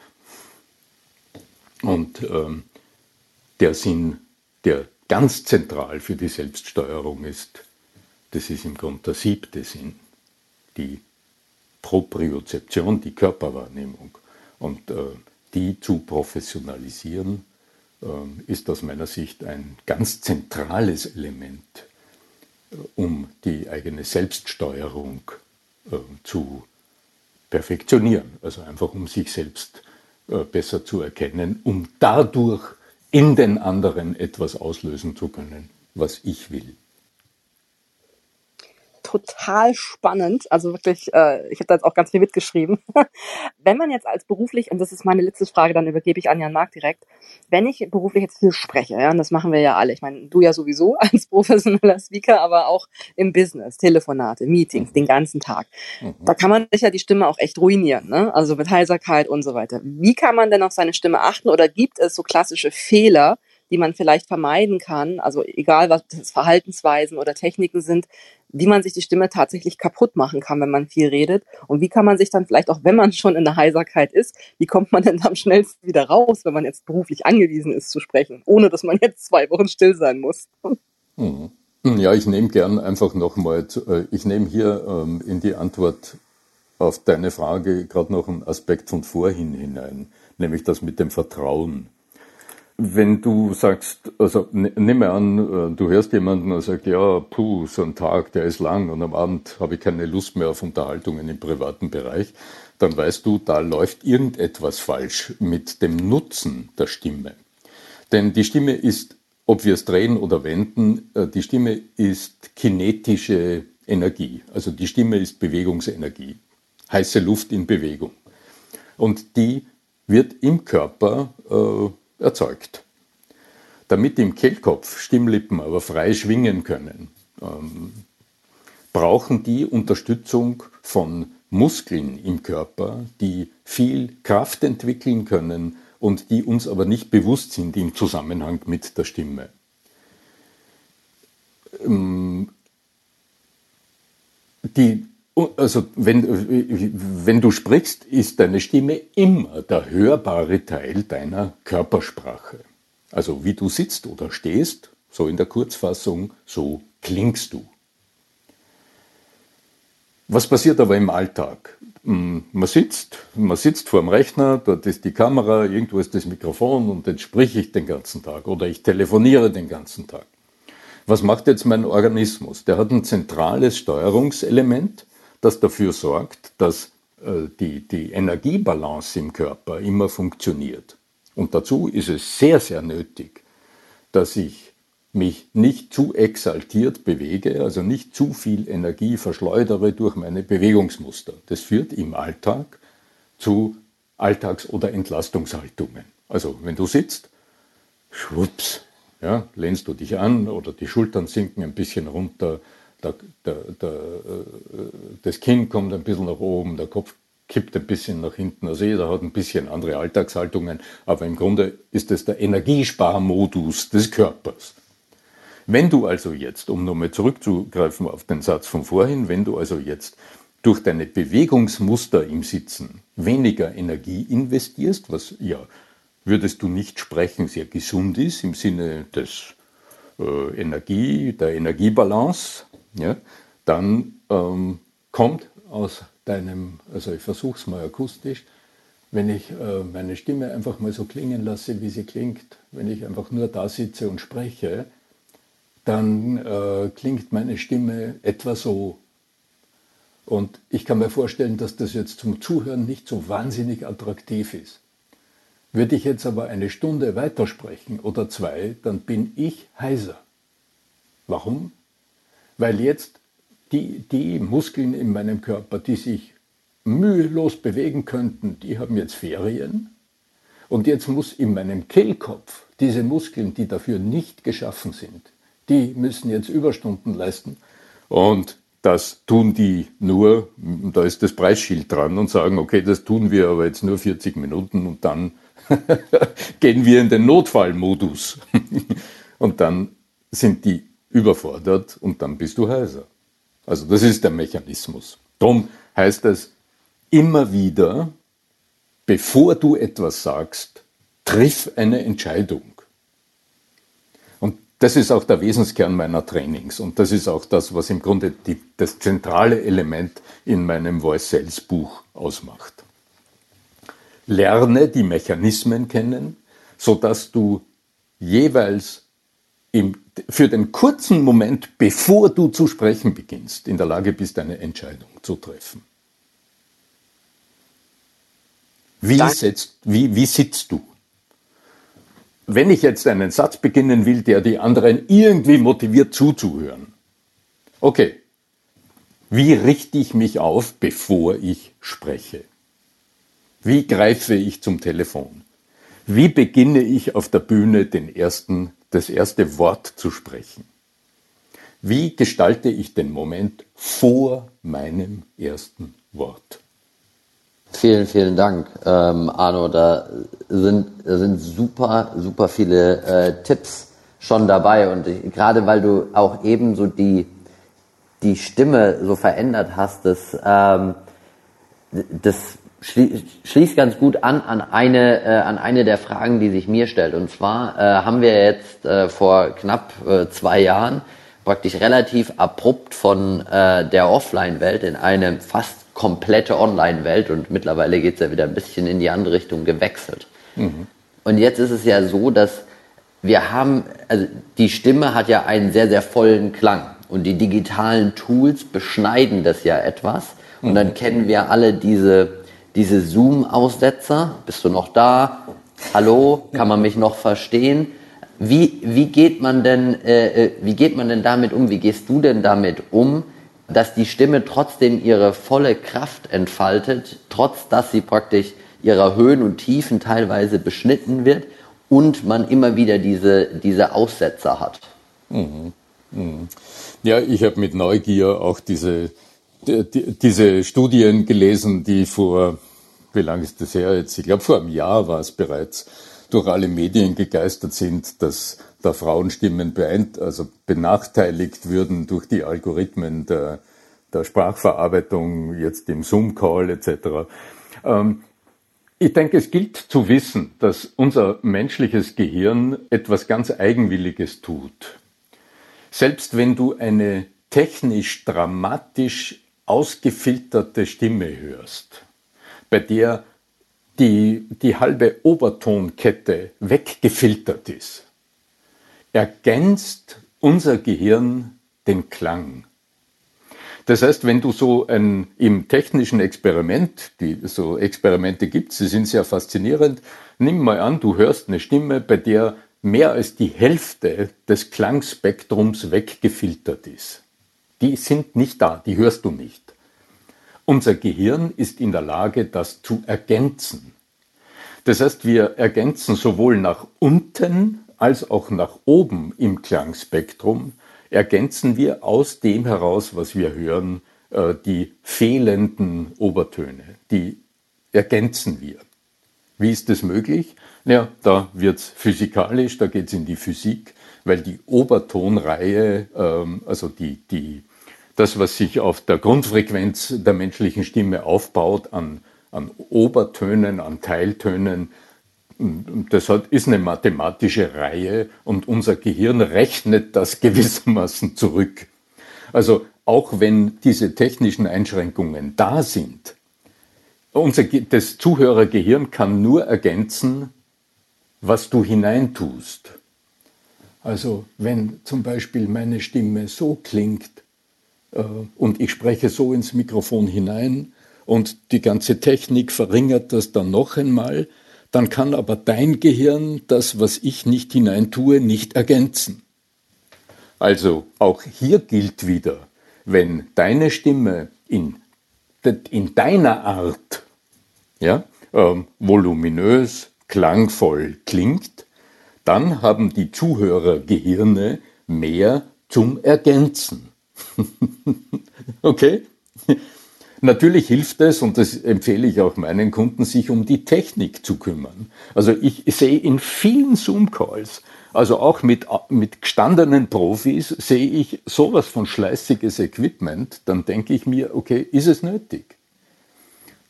Und ähm, der Sinn, der ganz zentral für die Selbststeuerung ist, das ist im Grunde der siebte Sinn, die Propriozeption, die Körperwahrnehmung. Und äh, die zu professionalisieren, äh, ist aus meiner Sicht ein ganz zentrales Element, äh, um die eigene Selbststeuerung äh, zu perfektionieren, also einfach um sich selbst äh, besser zu erkennen, um dadurch in den anderen etwas auslösen zu können, was ich will total spannend. Also wirklich, äh, ich habe da jetzt auch ganz viel mitgeschrieben. wenn man jetzt als beruflich, und das ist meine letzte Frage, dann übergebe ich an Jan Mark direkt, wenn ich beruflich jetzt viel spreche, ja, und das machen wir ja alle, ich meine, du ja sowieso als professioneller Speaker, aber auch im Business, Telefonate, Meetings, den ganzen Tag. Mhm. Da kann man sich ja die Stimme auch echt ruinieren, ne? also mit Heiserkeit und so weiter. Wie kann man denn auf seine Stimme achten oder gibt es so klassische Fehler, die man vielleicht vermeiden kann, also egal was das Verhaltensweisen oder Techniken sind, wie man sich die Stimme tatsächlich kaputt machen kann, wenn man viel redet und wie kann man sich dann vielleicht auch, wenn man schon in der Heiserkeit ist, wie kommt man denn am schnellsten wieder raus, wenn man jetzt beruflich angewiesen ist zu sprechen, ohne dass man jetzt zwei Wochen still sein muss. Mhm. Ja, ich nehme gern einfach nochmal, äh, ich nehme hier ähm, in die Antwort auf deine Frage gerade noch einen Aspekt von vorhin hinein, nämlich das mit dem Vertrauen. Wenn du sagst, also nimm mal an, äh, du hörst jemanden und sagt, ja, puh, so ein Tag, der ist lang und am Abend habe ich keine Lust mehr auf Unterhaltungen im privaten Bereich, dann weißt du, da läuft irgendetwas falsch mit dem Nutzen der Stimme. Denn die Stimme ist, ob wir es drehen oder wenden, äh, die Stimme ist kinetische Energie. Also die Stimme ist Bewegungsenergie. Heiße Luft in Bewegung. Und die wird im Körper äh, erzeugt. Damit im Kehlkopf Stimmlippen aber frei schwingen können, ähm, brauchen die Unterstützung von Muskeln im Körper, die viel Kraft entwickeln können und die uns aber nicht bewusst sind im Zusammenhang mit der Stimme. Ähm, die also wenn, wenn du sprichst, ist deine Stimme immer der hörbare Teil deiner Körpersprache. Also wie du sitzt oder stehst, so in der Kurzfassung, so klingst du. Was passiert aber im Alltag? Hm, man sitzt, man sitzt vor dem Rechner, dort ist die Kamera, irgendwo ist das Mikrofon und jetzt spreche ich den ganzen Tag oder ich telefoniere den ganzen Tag. Was macht jetzt mein Organismus? Der hat ein zentrales Steuerungselement, das dafür sorgt, dass äh, die, die Energiebalance im Körper immer funktioniert. Und dazu ist es sehr, sehr nötig, dass ich mich nicht zu exaltiert bewege, also nicht zu viel Energie verschleudere durch meine Bewegungsmuster. Das führt im Alltag zu Alltags- oder Entlastungshaltungen. Also wenn du sitzt, schwupps, Ja, lehnst du dich an oder die Schultern sinken ein bisschen runter, der, der, der, äh, das Kinn kommt ein bisschen nach oben, der Kopf kippt ein bisschen nach hinten. Also jeder hat ein bisschen andere Alltagshaltungen, aber im Grunde ist es der Energiesparmodus des Körpers. Wenn du also jetzt, um nochmal zurückzugreifen auf den Satz von vorhin, wenn du also jetzt durch deine Bewegungsmuster im Sitzen weniger Energie investierst, was ja, würdest du nicht sprechen, sehr gesund ist im Sinne des äh, Energie, der Energiebalance, ja, dann ähm, kommt aus deinem, also ich versuche es mal akustisch, wenn ich äh, meine Stimme einfach mal so klingen lasse, wie sie klingt, wenn ich einfach nur da sitze und spreche, dann äh, klingt meine Stimme etwa so. Und ich kann mir vorstellen, dass das jetzt zum Zuhören nicht so wahnsinnig attraktiv ist. Würde ich jetzt aber eine Stunde weitersprechen oder zwei, dann bin ich heiser. Warum? Weil jetzt die, die Muskeln in meinem Körper, die sich mühelos bewegen könnten, die haben jetzt Ferien. Und jetzt muss in meinem Kehlkopf diese Muskeln, die dafür nicht geschaffen sind, die müssen jetzt Überstunden leisten. Und das tun die nur, da ist das Preisschild dran und sagen, okay, das tun wir aber jetzt nur 40 Minuten und dann gehen wir in den Notfallmodus. und dann sind die überfordert und dann bist du heiser. Also das ist der Mechanismus. Darum heißt es immer wieder, bevor du etwas sagst, triff eine Entscheidung. Und das ist auch der Wesenskern meiner Trainings. Und das ist auch das, was im Grunde die, das zentrale Element in meinem Voice Sales Buch ausmacht. Lerne die Mechanismen kennen, sodass du jeweils im, für den kurzen Moment, bevor du zu sprechen beginnst, in der Lage bist, eine Entscheidung zu treffen. Wie, setzt, wie, wie sitzt du? Wenn ich jetzt einen Satz beginnen will, der die anderen irgendwie motiviert zuzuhören, okay, wie richte ich mich auf, bevor ich spreche? Wie greife ich zum Telefon? Wie beginne ich auf der Bühne den ersten das erste Wort zu sprechen. Wie gestalte ich den Moment vor meinem ersten Wort? Vielen, vielen Dank, ähm, Arno. Da sind, sind super, super viele äh, Tipps schon dabei. Und gerade weil du auch eben so die, die Stimme so verändert hast, das, ähm, das schließt ganz gut an an eine, äh, an eine der Fragen, die sich mir stellt. Und zwar äh, haben wir jetzt äh, vor knapp äh, zwei Jahren praktisch relativ abrupt von äh, der Offline-Welt in eine fast komplette Online-Welt und mittlerweile geht es ja wieder ein bisschen in die andere Richtung gewechselt. Mhm. Und jetzt ist es ja so, dass wir haben, also die Stimme hat ja einen sehr, sehr vollen Klang und die digitalen Tools beschneiden das ja etwas. Und dann mhm. kennen wir alle diese diese Zoom-Aussetzer, bist du noch da? Hallo, kann man mich noch verstehen? Wie, wie, geht man denn, äh, äh, wie geht man denn damit um? Wie gehst du denn damit um, dass die Stimme trotzdem ihre volle Kraft entfaltet, trotz dass sie praktisch ihrer Höhen und Tiefen teilweise beschnitten wird und man immer wieder diese, diese Aussetzer hat? Mhm. Mhm. Ja, ich habe mit Neugier auch diese, die, diese Studien gelesen, die vor wie lange ist das her jetzt? Ich glaube, vor einem Jahr war es bereits durch alle Medien gegeistert sind, dass da Frauenstimmen beeint, also benachteiligt würden durch die Algorithmen der, der Sprachverarbeitung, jetzt im Zoom-Call etc. Ähm, ich denke, es gilt zu wissen, dass unser menschliches Gehirn etwas ganz Eigenwilliges tut. Selbst wenn du eine technisch dramatisch ausgefilterte Stimme hörst, bei der die, die halbe Obertonkette weggefiltert ist, ergänzt unser Gehirn den Klang. Das heißt, wenn du so ein im technischen Experiment, die so Experimente gibt, sie sind sehr faszinierend, nimm mal an, du hörst eine Stimme, bei der mehr als die Hälfte des Klangspektrums weggefiltert ist. Die sind nicht da, die hörst du nicht. Unser Gehirn ist in der Lage, das zu ergänzen. Das heißt, wir ergänzen sowohl nach unten als auch nach oben im Klangspektrum ergänzen wir aus dem heraus, was wir hören, äh, die fehlenden Obertöne. Die ergänzen wir. Wie ist das möglich? Ja, da wird es physikalisch, da geht es in die Physik, weil die Obertonreihe, ähm, also die, die, das, was sich auf der Grundfrequenz der menschlichen Stimme aufbaut, an, an Obertönen, an Teiltönen, das ist eine mathematische Reihe und unser Gehirn rechnet das gewissermaßen zurück. Also auch wenn diese technischen Einschränkungen da sind, unser, das Zuhörergehirn kann nur ergänzen, was du hineintust. Also wenn zum Beispiel meine Stimme so klingt und ich spreche so ins Mikrofon hinein und die ganze Technik verringert das dann noch einmal, dann kann aber dein Gehirn das, was ich nicht hineintue, nicht ergänzen. Also auch hier gilt wieder, wenn deine Stimme in, in deiner Art ja, ähm, voluminös, klangvoll klingt, dann haben die Zuhörergehirne mehr zum Ergänzen. okay? Natürlich hilft es, und das empfehle ich auch meinen Kunden, sich um die Technik zu kümmern. Also ich sehe in vielen Zoom-Calls, also auch mit, mit gestandenen Profis, sehe ich sowas von schleißiges Equipment, dann denke ich mir, okay, ist es nötig?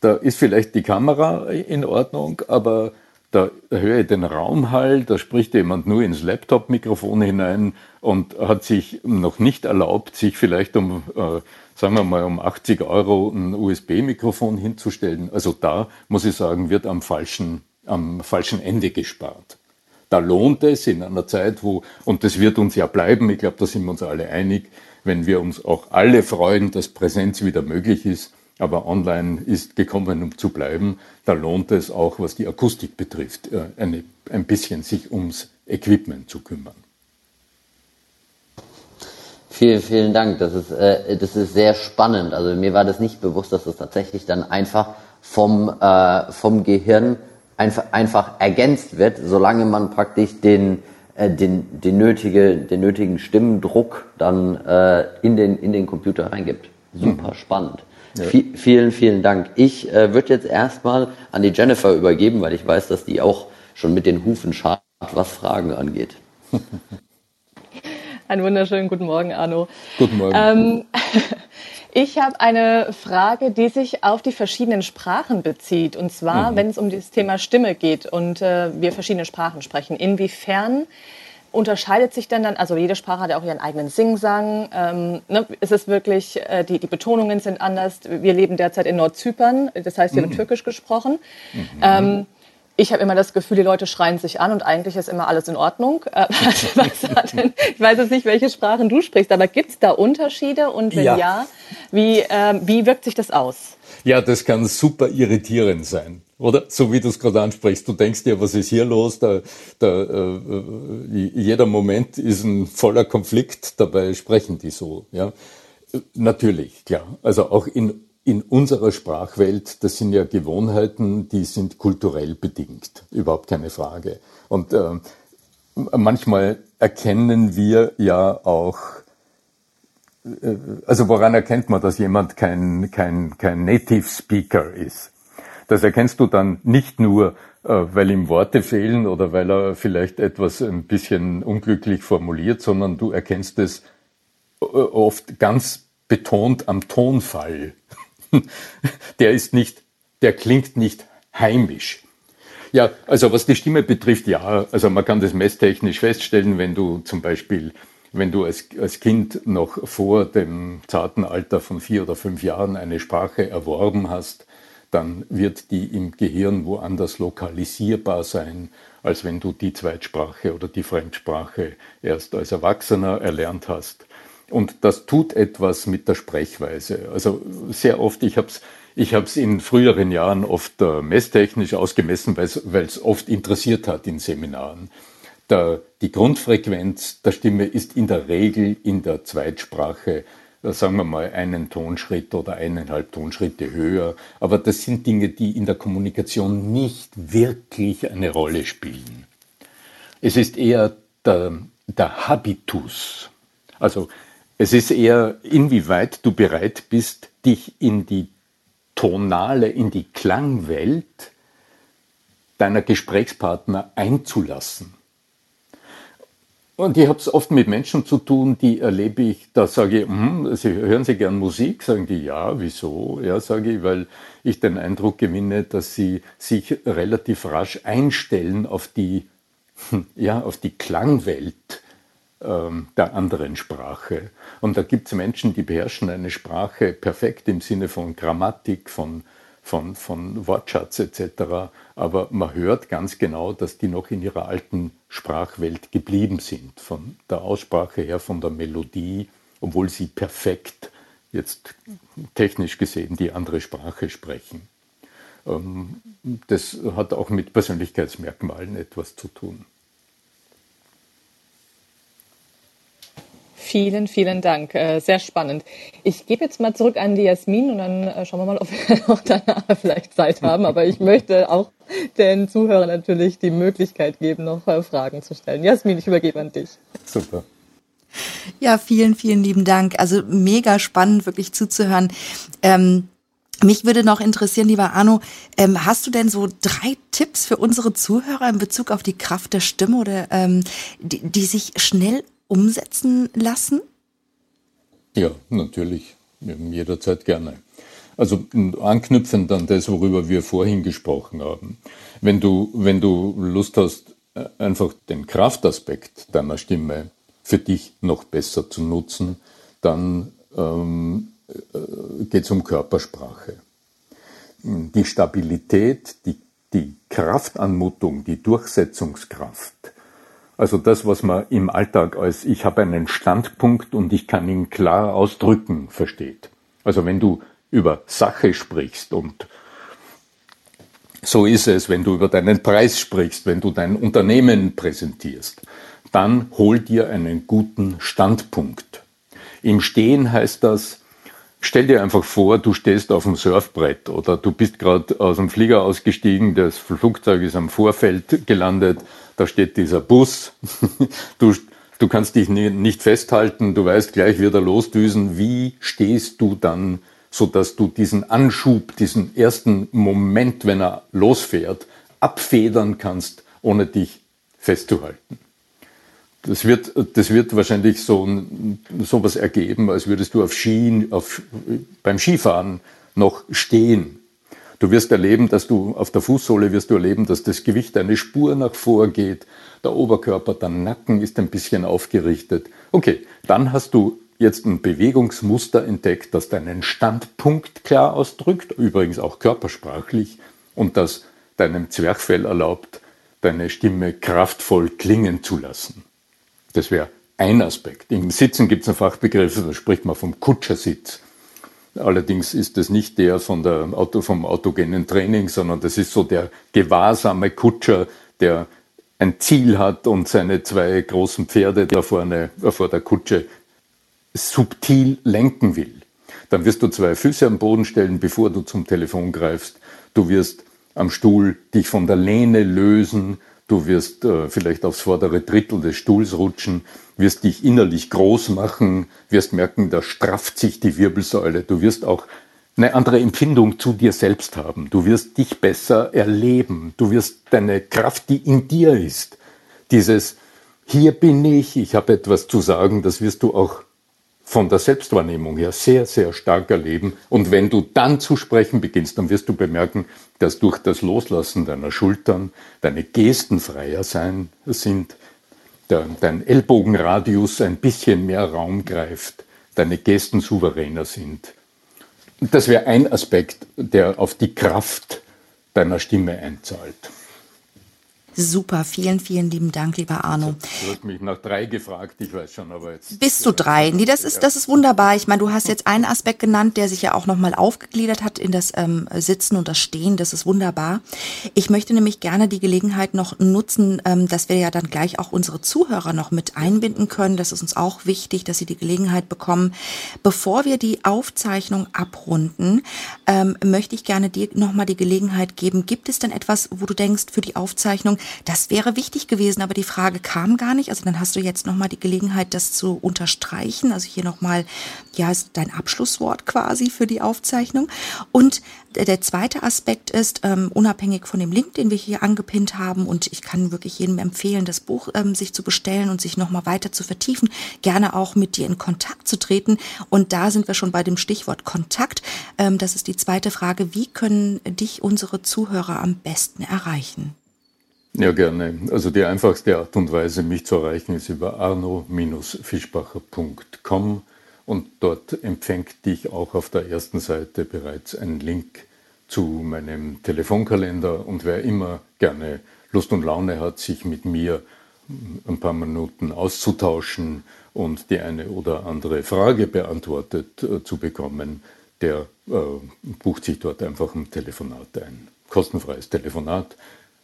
Da ist vielleicht die Kamera in Ordnung, aber da höre ich den Raumhall, da spricht jemand nur ins Laptop-Mikrofon hinein und hat sich noch nicht erlaubt, sich vielleicht um, äh, sagen wir mal, um 80 Euro ein USB-Mikrofon hinzustellen. Also da, muss ich sagen, wird am falschen, am falschen Ende gespart. Da lohnt es in einer Zeit, wo, und das wird uns ja bleiben, ich glaube, da sind wir uns alle einig, wenn wir uns auch alle freuen, dass Präsenz wieder möglich ist, aber online ist gekommen, um zu bleiben. Da lohnt es auch, was die Akustik betrifft, äh, eine, ein bisschen sich ums Equipment zu kümmern. Vielen, vielen Dank. Das ist, äh, das ist sehr spannend. Also mir war das nicht bewusst, dass das tatsächlich dann einfach vom, äh, vom Gehirn einfach, einfach ergänzt wird, solange man praktisch den, äh, den, den, nötige, den nötigen Stimmendruck dann äh, in, den, in den Computer reingibt. Super mhm. spannend. Ja. vielen, vielen Dank. Ich äh, würde jetzt erstmal an die Jennifer übergeben, weil ich weiß, dass die auch schon mit den Hufen schart, was Fragen angeht. Einen wunderschönen guten Morgen, Arno. Guten Morgen. Ähm, ich habe eine Frage, die sich auf die verschiedenen Sprachen bezieht. Und zwar, mhm. wenn es um das Thema Stimme geht und äh, wir verschiedene Sprachen sprechen. Inwiefern unterscheidet sich denn dann, also jede Sprache hat ja auch ihren eigenen Singsang. Ähm, ne, ist es wirklich, äh, die, die Betonungen sind anders. Wir leben derzeit in Nordzypern, das heißt, hier mhm. wird Türkisch gesprochen. Mhm. Ähm, ich habe immer das Gefühl, die Leute schreien sich an und eigentlich ist immer alles in Ordnung. Äh, denn, ich weiß jetzt nicht, welche Sprachen du sprichst, aber gibt es da Unterschiede und wenn ja, ja wie, äh, wie wirkt sich das aus? Ja, das kann super irritierend sein. Oder so wie du es gerade ansprichst, du denkst dir, was ist hier los? Da, da, äh, äh, jeder Moment ist ein voller Konflikt, dabei sprechen die so. Ja, natürlich, klar. Also auch in in unserer Sprachwelt, das sind ja Gewohnheiten, die sind kulturell bedingt, überhaupt keine Frage. Und äh, manchmal erkennen wir ja auch, äh, also woran erkennt man, dass jemand kein, kein, kein Native Speaker ist? Das erkennst du dann nicht nur, äh, weil ihm Worte fehlen oder weil er vielleicht etwas ein bisschen unglücklich formuliert, sondern du erkennst es äh, oft ganz betont am Tonfall. Der ist nicht, der klingt nicht heimisch. Ja, also was die Stimme betrifft, ja, also man kann das messtechnisch feststellen, wenn du zum Beispiel, wenn du als, als Kind noch vor dem zarten Alter von vier oder fünf Jahren eine Sprache erworben hast, dann wird die im Gehirn woanders lokalisierbar sein, als wenn du die Zweitsprache oder die Fremdsprache erst als Erwachsener erlernt hast. Und das tut etwas mit der Sprechweise. Also sehr oft, ich habe es ich hab's in früheren Jahren oft äh, messtechnisch ausgemessen, weil es oft interessiert hat in Seminaren. Der, die Grundfrequenz der Stimme ist in der Regel in der Zweitsprache sagen wir mal, einen Tonschritt oder eineinhalb Tonschritte höher. Aber das sind Dinge, die in der Kommunikation nicht wirklich eine Rolle spielen. Es ist eher der, der Habitus. Also es ist eher, inwieweit du bereit bist, dich in die tonale, in die Klangwelt deiner Gesprächspartner einzulassen. Und ich habe es oft mit Menschen zu tun, die erlebe ich, da sage ich, hm, Sie, hören Sie gern Musik? Sagen die, ja, wieso? Ja, sage ich, weil ich den Eindruck gewinne, dass sie sich relativ rasch einstellen auf die, ja, auf die Klangwelt ähm, der anderen Sprache. Und da gibt es Menschen, die beherrschen eine Sprache perfekt im Sinne von Grammatik, von, von, von Wortschatz etc. Aber man hört ganz genau, dass die noch in ihrer alten Sprachwelt geblieben sind. Von der Aussprache her, von der Melodie, obwohl sie perfekt jetzt technisch gesehen die andere Sprache sprechen. Ähm, das hat auch mit Persönlichkeitsmerkmalen etwas zu tun. Vielen, vielen Dank. Äh, sehr spannend. Ich gebe jetzt mal zurück an die Jasmin und dann äh, schauen wir mal, ob wir noch danach vielleicht Zeit haben. Aber ich möchte auch den Zuhörern natürlich die Möglichkeit geben, noch äh, Fragen zu stellen. Jasmin, ich übergebe an dich. Super. Ja, vielen, vielen lieben Dank. Also mega spannend, wirklich zuzuhören. Ähm, mich würde noch interessieren, lieber Arno, ähm, hast du denn so drei Tipps für unsere Zuhörer in Bezug auf die Kraft der Stimme oder ähm, die, die sich schnell umsetzen lassen? Ja, natürlich. Jederzeit gerne. Also anknüpfend an das, worüber wir vorhin gesprochen haben. Wenn du, wenn du Lust hast, äh, einfach den Kraftaspekt deiner Stimme für dich noch besser zu nutzen, dann ähm, äh, geht es um Körpersprache. Die Stabilität, die, die Kraftanmutung, die Durchsetzungskraft, also das, was man im Alltag als ich habe einen Standpunkt und ich kann ihn klar ausdrücken versteht. Also wenn du über Sache sprichst und so ist es, wenn du über deinen Preis sprichst, wenn du dein Unternehmen präsentierst, dann hol dir einen guten Standpunkt. Im Stehen heißt das, stell dir einfach vor, du stehst auf dem Surfbrett oder du bist gerade aus dem Flieger ausgestiegen, das Flugzeug ist am Vorfeld gelandet da steht dieser Bus, du, du kannst dich nicht festhalten, du weißt gleich wieder losdüsen, wie stehst du dann, so dass du diesen Anschub, diesen ersten Moment, wenn er losfährt, abfedern kannst, ohne dich festzuhalten. Das wird, das wird wahrscheinlich so, so was ergeben, als würdest du auf Skien, auf, beim Skifahren noch stehen Du wirst erleben, dass du auf der Fußsohle wirst du erleben, dass das Gewicht eine Spur nach vor geht. Der Oberkörper, der Nacken ist ein bisschen aufgerichtet. Okay, dann hast du jetzt ein Bewegungsmuster entdeckt, das deinen Standpunkt klar ausdrückt, übrigens auch körpersprachlich, und das deinem Zwerchfell erlaubt, deine Stimme kraftvoll klingen zu lassen. Das wäre ein Aspekt. Im Sitzen gibt es einen Fachbegriff, da spricht man vom Kutschersitz. Allerdings ist es nicht der von der Auto, vom autogenen Training, sondern das ist so der gewahrsame Kutscher, der ein Ziel hat und seine zwei großen Pferde da vorne vor der Kutsche subtil lenken will. Dann wirst du zwei Füße am Boden stellen, bevor du zum Telefon greifst. Du wirst am Stuhl dich von der Lehne lösen. Du wirst äh, vielleicht aufs vordere Drittel des Stuhls rutschen wirst dich innerlich groß machen, wirst merken, da strafft sich die Wirbelsäule. Du wirst auch eine andere Empfindung zu dir selbst haben. Du wirst dich besser erleben. Du wirst deine Kraft, die in dir ist, dieses hier bin ich, ich habe etwas zu sagen, das wirst du auch von der Selbstwahrnehmung her sehr, sehr stark erleben. Und wenn du dann zu sprechen beginnst, dann wirst du bemerken, dass durch das Loslassen deiner Schultern deine Gesten freier sein sind, dein Ellbogenradius ein bisschen mehr Raum greift, deine Gesten souveräner sind. Das wäre ein Aspekt, der auf die Kraft deiner Stimme einzahlt. Super, vielen, vielen lieben Dank, lieber Arno. Du hast mich nach drei gefragt, ich weiß schon, aber jetzt. Bist du drei? Nee, das ist, das ist wunderbar. Ich meine, du hast jetzt einen Aspekt genannt, der sich ja auch nochmal aufgegliedert hat in das ähm, Sitzen und das Stehen. Das ist wunderbar. Ich möchte nämlich gerne die Gelegenheit noch nutzen, ähm, dass wir ja dann gleich auch unsere Zuhörer noch mit einbinden können. Das ist uns auch wichtig, dass sie die Gelegenheit bekommen. Bevor wir die Aufzeichnung abrunden, ähm, möchte ich gerne dir nochmal die Gelegenheit geben. Gibt es denn etwas, wo du denkst, für die Aufzeichnung, Das wäre wichtig gewesen, aber die Frage kam gar nicht. Also dann hast du jetzt nochmal die Gelegenheit, das zu unterstreichen. Also hier nochmal, ja, ist dein Abschlusswort quasi für die Aufzeichnung. Und der zweite Aspekt ist, ähm, unabhängig von dem Link, den wir hier angepinnt haben, und ich kann wirklich jedem empfehlen, das Buch ähm, sich zu bestellen und sich nochmal weiter zu vertiefen, gerne auch mit dir in Kontakt zu treten. Und da sind wir schon bei dem Stichwort Kontakt. Ähm, das ist die zweite Frage. Wie können dich unsere Zuhörer am besten erreichen? Ja, gerne. Also die einfachste Art und Weise, mich zu erreichen, ist über arno-fischbacher.com und dort empfängt dich auch auf der ersten Seite bereits ein Link zu meinem Telefonkalender und wer immer gerne Lust und Laune hat, sich mit mir ein paar Minuten auszutauschen und die eine oder andere Frage beantwortet äh, zu bekommen, der äh, bucht sich dort einfach ein Telefonat ein. Kostenfreies Telefonat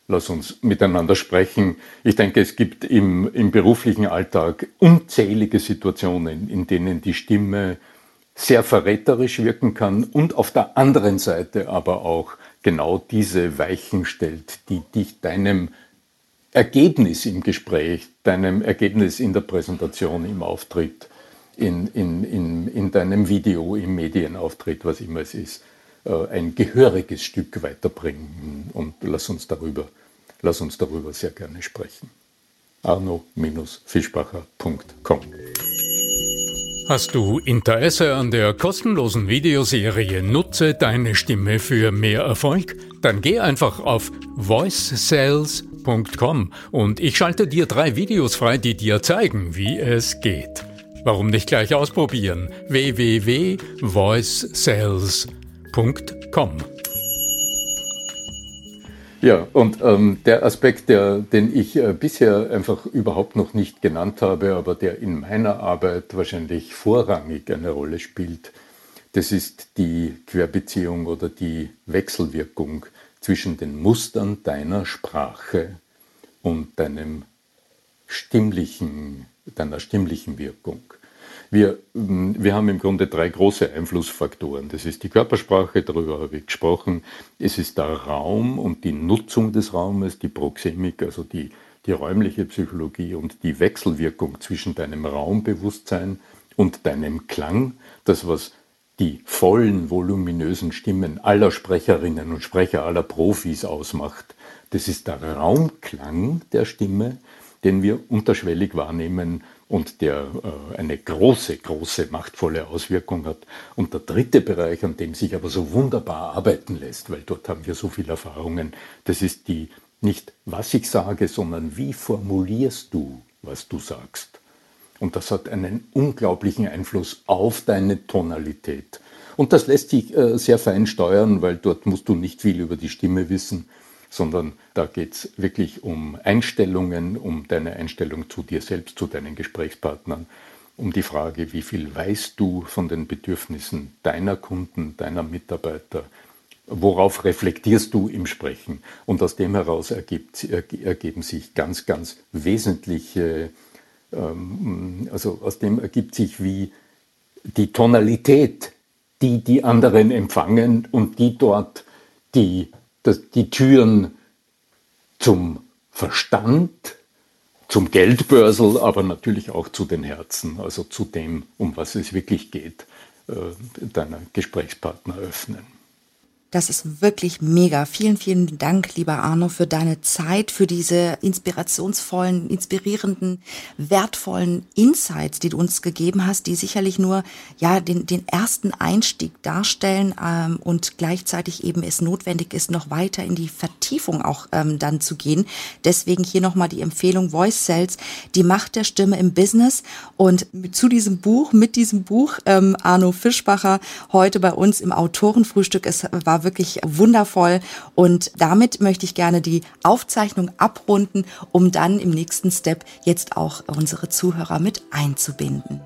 lass uns miteinander sprechen. Ich denke, es gibt im, im beruflichen Alltag unzählige Situationen, in denen die Stimme sehr verräterisch wirken kann und auf der anderen Seite aber auch genau diese Weichen stellt, die dich deinem Ergebnis im Gespräch, deinem Ergebnis in der Präsentation, im Auftritt, in, in, in, in deinem Video, im Medienauftritt, was immer es ist, ein gehöriges Stück weiterbringen. Und lass uns darüber, lass uns darüber sehr gerne sprechen. arno-fischbacher.com Hast du Interesse an der kostenlosen Videoserie Nutze deine Stimme für mehr Erfolg? Dann geh einfach auf voicesales.com und ich schalte dir drei Videos frei, die dir zeigen, wie es geht. Warum nicht gleich ausprobieren? www.voicesales.com www.ecom. Ja, und ähm, der Aspekt, der, den ich äh, bisher einfach überhaupt noch nicht genannt habe, aber der in meiner Arbeit wahrscheinlich vorrangig eine Rolle spielt, das ist die Querbeziehung oder die Wechselwirkung zwischen den Mustern deiner Sprache und deinem stimmlichen, deiner stimmlichen Wirkung. Wir, mm, wir haben im Grunde drei große Einflussfaktoren. Das ist die Körpersprache, darüber habe ich gesprochen. Es ist der Raum und die Nutzung des Raumes, die Proxemik, also die, die räumliche Psychologie und die Wechselwirkung zwischen deinem Raumbewusstsein und deinem Klang. Das, was die vollen, voluminösen Stimmen aller Sprecherinnen und Sprecher, aller Profis ausmacht. Das ist der Raumklang der Stimme, den wir unterschwellig wahrnehmen und der äh, eine große, große, machtvolle Auswirkung hat. Und der dritte Bereich, an dem sich aber so wunderbar arbeiten lässt, weil dort haben wir so viele Erfahrungen, das ist die nicht, was ich sage, sondern wie formulierst du, was du sagst. Und das hat einen unglaublichen Einfluss auf deine Tonalität. Und das lässt sich äh, sehr fein steuern, weil dort musst du nicht viel über die Stimme wissen, sondern da geht es wirklich um Einstellungen, um deine Einstellung zu dir selbst, zu deinen Gesprächspartnern, um die Frage, wie viel weißt du von den Bedürfnissen deiner Kunden, deiner Mitarbeiter, worauf reflektierst du im Sprechen. Und aus dem heraus ergibt, ergeben sich ganz, ganz wesentliche, ähm, also aus dem ergibt sich wie die Tonalität, die die anderen empfangen und die dort die dass die Türen zum Verstand, zum Geldbörsel, aber natürlich auch zu den Herzen, also zu dem, um was es wirklich geht, äh, deiner Gesprächspartner öffnen. Das ist wirklich mega. Vielen, vielen Dank, lieber Arno, für deine Zeit, für diese inspirationsvollen, inspirierenden, wertvollen Insights, die du uns gegeben hast, die sicherlich nur ja den, den ersten Einstieg darstellen ähm, und gleichzeitig eben es notwendig ist, noch weiter in die Vertiefung auch ähm, dann zu gehen. Deswegen hier nochmal die Empfehlung Voice Cells, die Macht der Stimme im Business. Und zu diesem Buch, mit diesem Buch, ähm, Arno Fischbacher, heute bei uns im Autorenfrühstück. Es war wirklich wundervoll. Und damit möchte ich gerne die Aufzeichnung abrunden, um dann im nächsten Step jetzt auch unsere Zuhörer mit einzubinden.